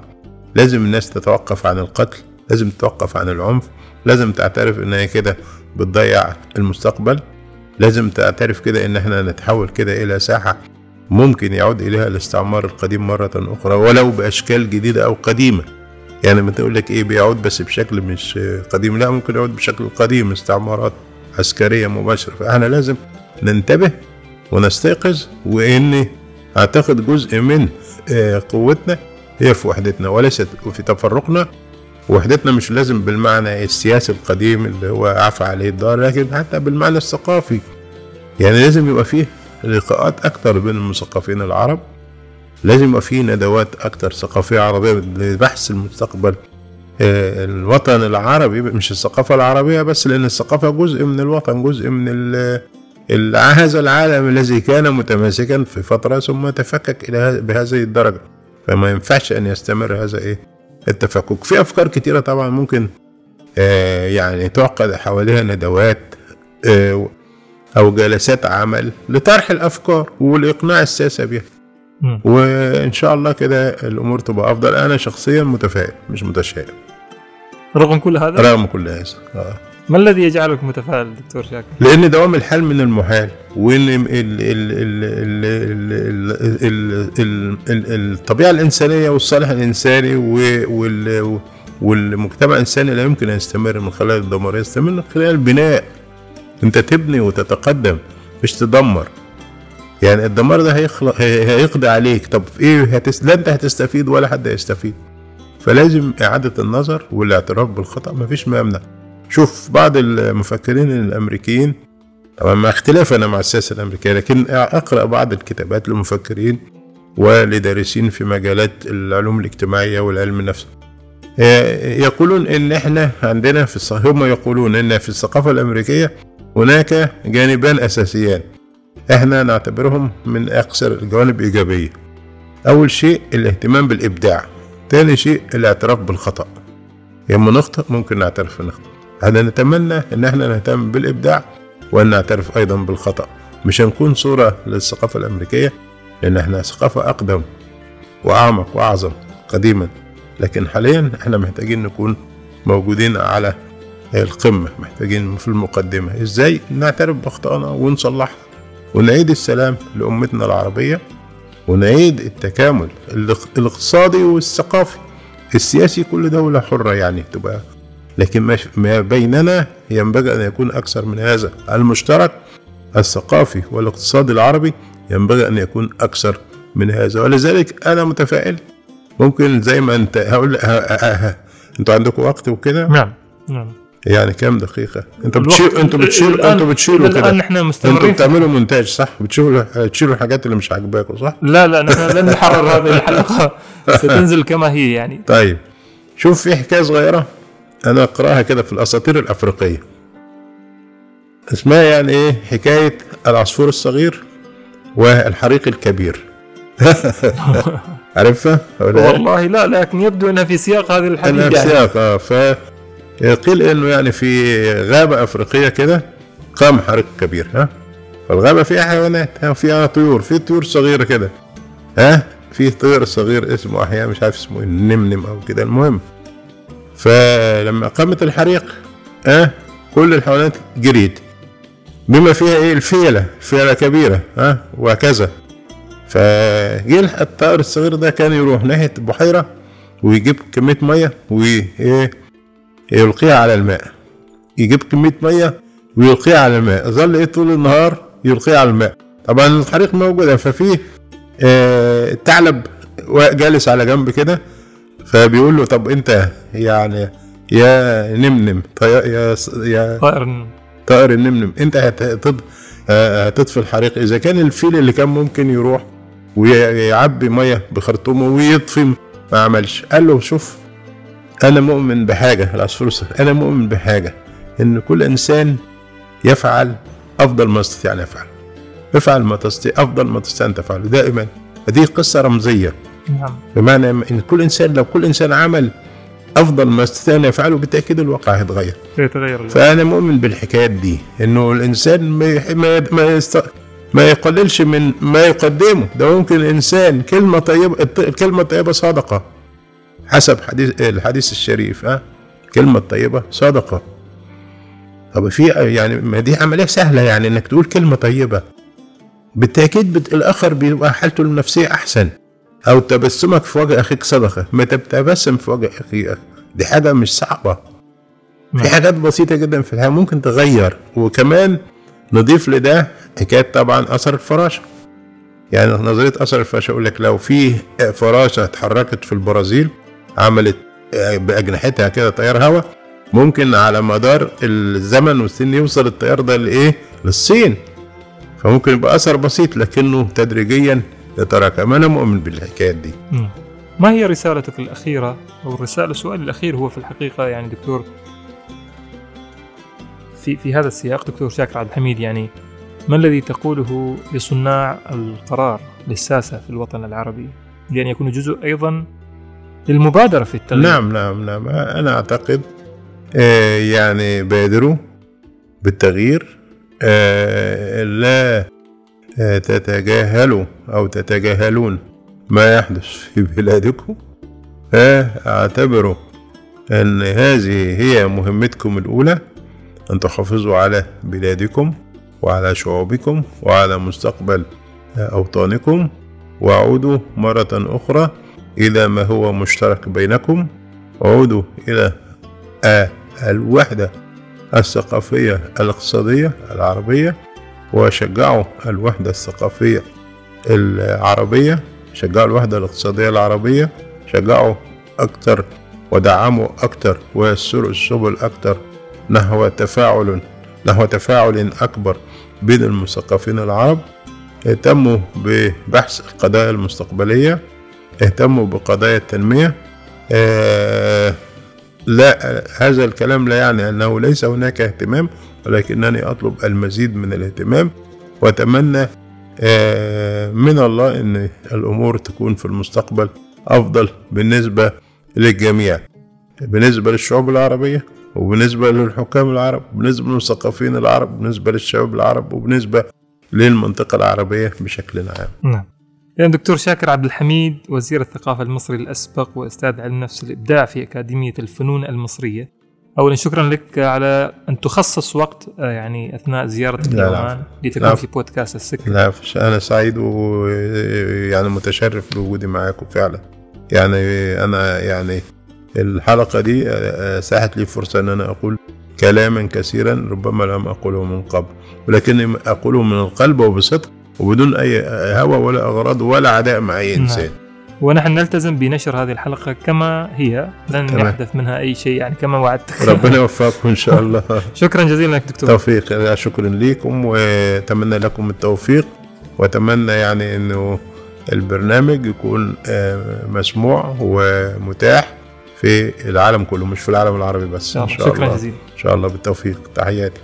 لازم الناس تتوقف عن القتل لازم تتوقف عن العنف لازم تعترف إن هي كده بتضيع المستقبل. لازم تعترف كده إن إحنا نتحول كده إلى ساحة ممكن يعود إليها الاستعمار القديم مرة أخرى ولو بأشكال جديدة أو قديمة. يعني ما تقول لك إيه بيعود بس بشكل مش قديم. لا ممكن يعود بشكل قديم استعمارات عسكرية مباشرة. فإحنا لازم ننتبه ونستيقظ وان أعتقد جزء من آه، قوتنا هي في وحدتنا وليست في تفرقنا. وحدتنا مش لازم بالمعنى السياسي القديم اللي هو عفى عليه الدار لكن حتى بالمعنى الثقافي. يعني لازم يبقى فيه لقاءات أكتر بين المثقفين العرب. لازم يبقى فيه ندوات أكتر ثقافية عربية لبحث المستقبل. آه، الوطن العربي مش الثقافة العربية بس لأن الثقافة جزء من الوطن جزء من هذا العالم الذي كان متماسكا في فترة ثم تفكك إلى بهذه الدرجة. فما ينفعش أن يستمر هذا إيه؟ التفكك. في أفكار كتيرة طبعا ممكن آه يعني تعقد حواليها ندوات آه أو جلسات عمل لطرح الأفكار والإقناع الساسة بها وإن شاء الله كده الأمور تبقى أفضل أنا شخصيا متفائل مش متشائم رغم كل هذا؟ رغم كل هذا آه. ما الذي يجعلك متفائل دكتور شاكر؟ لأن دوام الحال من المحال وإن الطبيعة الإنسانية والصالح الإنساني والمجتمع الإنساني لا يمكن أن يستمر من خلال الدمار يستمر من خلال البناء أنت تبني وتتقدم مش تدمر. يعني الدمار ده هيخلق هيقضي عليك. طب إيه؟ هتس... لا انت هتستفيد ولا حد هيستفيد. فلازم إعادة النظر والاعتراف بالخطأ مفيش ما يمنع شوف بعض المفكرين الأمريكيين طبعا مع اختلافنا مع السياسة الأمريكية لكن أقرأ بعض الكتابات للمفكرين ولدارسين في مجالات العلوم الاجتماعية والعلم النفس. آه، يقولون إن إحنا عندنا في هم يقولون إن في الثقافة الأمريكية هناك جانبان أساسيان. إحنا نعتبرهم من أكثر الجوانب ايجابيه أول شيء الاهتمام بالإبداع. تاني شيء الاعتراف بالخطأ. لما نخطئ ممكن نعترف بنخطئ. إحنا نتمنى إن إحنا نهتم بالإبداع؟ وأن نعترف أيضا بالخطأ. مش هنكون صورة للثقافة الأمريكية لأن إحنا ثقافة أقدم وأعمق وأعظم قديما. لكن حاليا إحنا محتاجين نكون موجودين على القمة محتاجين في المقدمة. إزاي؟ نعترف بأخطائنا ونصلحها. ونعيد السلام لأمتنا العربية. ونعيد التكامل الاقتصادي والثقافي. السياسي كل دولة حرة يعني تبقى. لكن ما بيننا ينبغي أن يكون أكثر من هذا. المشترك الثقافي والاقتصادي العربي ينبغي أن يكون أكثر من هذا. ولذلك أنا متفائل. ممكن زي ما أنت هقول أنتوا عندكم وقت وكده؟ نعم نعم. يعني كام دقيقة؟ أنتوا بتشيل أنتوا بتشيل أنتوا بتشيلوا كده الان إحنا مستمرين أنتوا بتعملوا مونتاج صح؟ بتشيلوا تشيلوا الحاجات اللي مش عاجباكم صح؟ لا لا نحن لن نحرر هذه الحلقة ستنزل كما هي يعني طيب شوف في حكاية صغيرة أنا أقرأها كده في الأساطير الأفريقية اسمها يعني إيه حكاية العصفور الصغير والحريق الكبير عارفها؟ والله لا لكن يبدو إنها في سياق هذه الحديث يعني. في سياق آه فقيل إنه يعني في غابة أفريقية كده قام حريق كبير ها؟ فالغابة فيها حيوانات ها؟ فيها طيور في طيور صغيرة كده ها؟ في طير صغير اسمه أحيانا مش عارف اسمه النمنم أو كده المهم. فلما قامت الحريق ها؟ كل الحيوانات جريت. بما فيها إيه؟ الفيلة فيلة كبيرة ها؟ وهكذا. فجه الطائر الصغير ده كان يروح ناحية البحيرة ويجيب كمية مية ويلقيها على الماء. يجيب كمية مية ويلقيها على الماء. ظل إيه طول النهار يلقيها على الماء. طبعا الحريق موجود ففيه آه، الثعلب جالس على جنب كده فبيقول له طب أنت يعني يا نمنم طي- يا يا طائر طائر النمنم أنت هت- هتض- آه، هتطفي الحريق. إذا كان الفيل اللي كان ممكن يروح ويعبي مية بخرطومه ويطفي ما عملش. قال له شوف أنا مؤمن بحاجة العصفور الصغير أنا مؤمن بحاجة إن كل إنسان يفعل أفضل ما يستطيع أن يفعله افعل ما تستطيع أفضل ما تستطيع أن تفعله. دائما هذه قصة رمزية. نعم. بمعنى إن كل إنسان لو كل إنسان عمل أفضل ما يستطيع أن يفعله بالتأكيد الواقع هيتغير. سيتغير. الوضع. فأنا مؤمن بالحكايات دي إنه الإنسان ما ما ما, يست... ما يقللش من ما يقدمه. ده ممكن الإنسان كلمة طيبة الط- الكلمة الطيبه صدقه حسب حديث الحديث الشريف ها؟ الكلمة الطيبه صدقه طب في يعني ما دي عملية سهلة يعني إنك تقول كلمة طيبة. بالتأكيد بت... الآخر بيبقى حالته النفسية أحسن. أو تبسمك في وجه أخيك صدقة. ما تبتسم في وجه اخيك دي حاجة مش صعبة. في نعم. حاجات بسيطة جدا في الحياة ممكن تغير. وكمان نضيف لده حكاية طبعا أثر الفراشة. يعني نظرية أثر الفراشة يقول لك لو في فراشة اتحركت في البرازيل عملت بأجنحتها كده تيار هواء ممكن على مدار الزمن والسن يوصل التيار ده لإيه؟ للصين. فممكن يبقى أثر بسيط لكنه تدريجيا يتراكم أنا مؤمن بالحكايات دي. ما هي رسالتك الأخيرة؟ أو الرسالة السؤال الأخير هو في الحقيقة يعني دكتور. في في هذا السياق دكتور شاكر عبد الحميد يعني ما الذي تقوله لصناع القرار للساسة في الوطن العربي؟ لأن يكونوا جزء أيضا للمبادرة في التغيير نعم نعم نعم. أنا أعتقد آه، يعني بادروا بالتغيير آه، لا آه، تتجاهلوا أو تتجاهلون ما يحدث في بلادكم. أعتبروا أن هذه هي مهمتكم الأولى أن تحافظوا على بلادكم وعلى شعوبكم وعلى مستقبل أوطانكم. وعودوا مرة أخرى إلى ما هو مشترك بينكم. عودوا إلى الوحدة الثقافية الاقتصادية العربية وشجعوا الوحدة الثقافية العربية شجعوا الوحدة الاقتصادية العربية شجعوا أكتر ودعموا أكتر ويسروا السبل أكتر نحو تفاعل نحو تفاعل أكبر بين المثقفين العرب. اهتموا ببحث القضايا المستقبلية اهتموا بقضايا التنمية. آه لا هذا الكلام لا يعني أنه ليس هناك اهتمام ولكنني أطلب المزيد من الاهتمام وأتمنى آه من الله أن الأمور تكون في المستقبل أفضل بالنسبة للجميع. بالنسبة للشعوب العربية وبالنسبة للحكام العرب وبالنسبة للمثقفين العرب وبالنسبة للشباب العرب وبالنسبة للمنطقة العربية بشكل عام. نعم. يعني دكتور شاكر عبد الحميد وزير الثقافة المصري الأسبق وأستاذ علم نفس الإبداع في أكاديمية الفنون المصرية أولا شكرا لك على أن تخصص وقت آه، يعني أثناء زيارتك. لإيران لتكون. في بودكاست السكر لا أنا سعيد ويعني متشرف بوجودي معاكم فعلا يعني أنا يعني الحلقة دي آه، ساحت لي فرصة أن أنا أقول كلاما كثيرا ربما لم أقوله من قبل ولكني أقوله من القلب وبصدق وبدون أي هوى ولا أغراض ولا عداء مع أي نعم. إنسان. ونحن نلتزم بنشر هذه الحلقة كما هي لن تمام. يحدث منها أي شيء يعني كما وعدتك ربنا يوفقكم إن شاء الله. شكرا جزيلا لك دكتور. توفيق. شكرا لكم وأتمنى لكم التوفيق وأتمنى يعني إنه البرنامج يكون آه، مسموع ومتاح في العالم كله مش في العالم العربي بس. إن شاء الله. شكرا جزيلا. إن شاء الله بالتوفيق. تحياتي.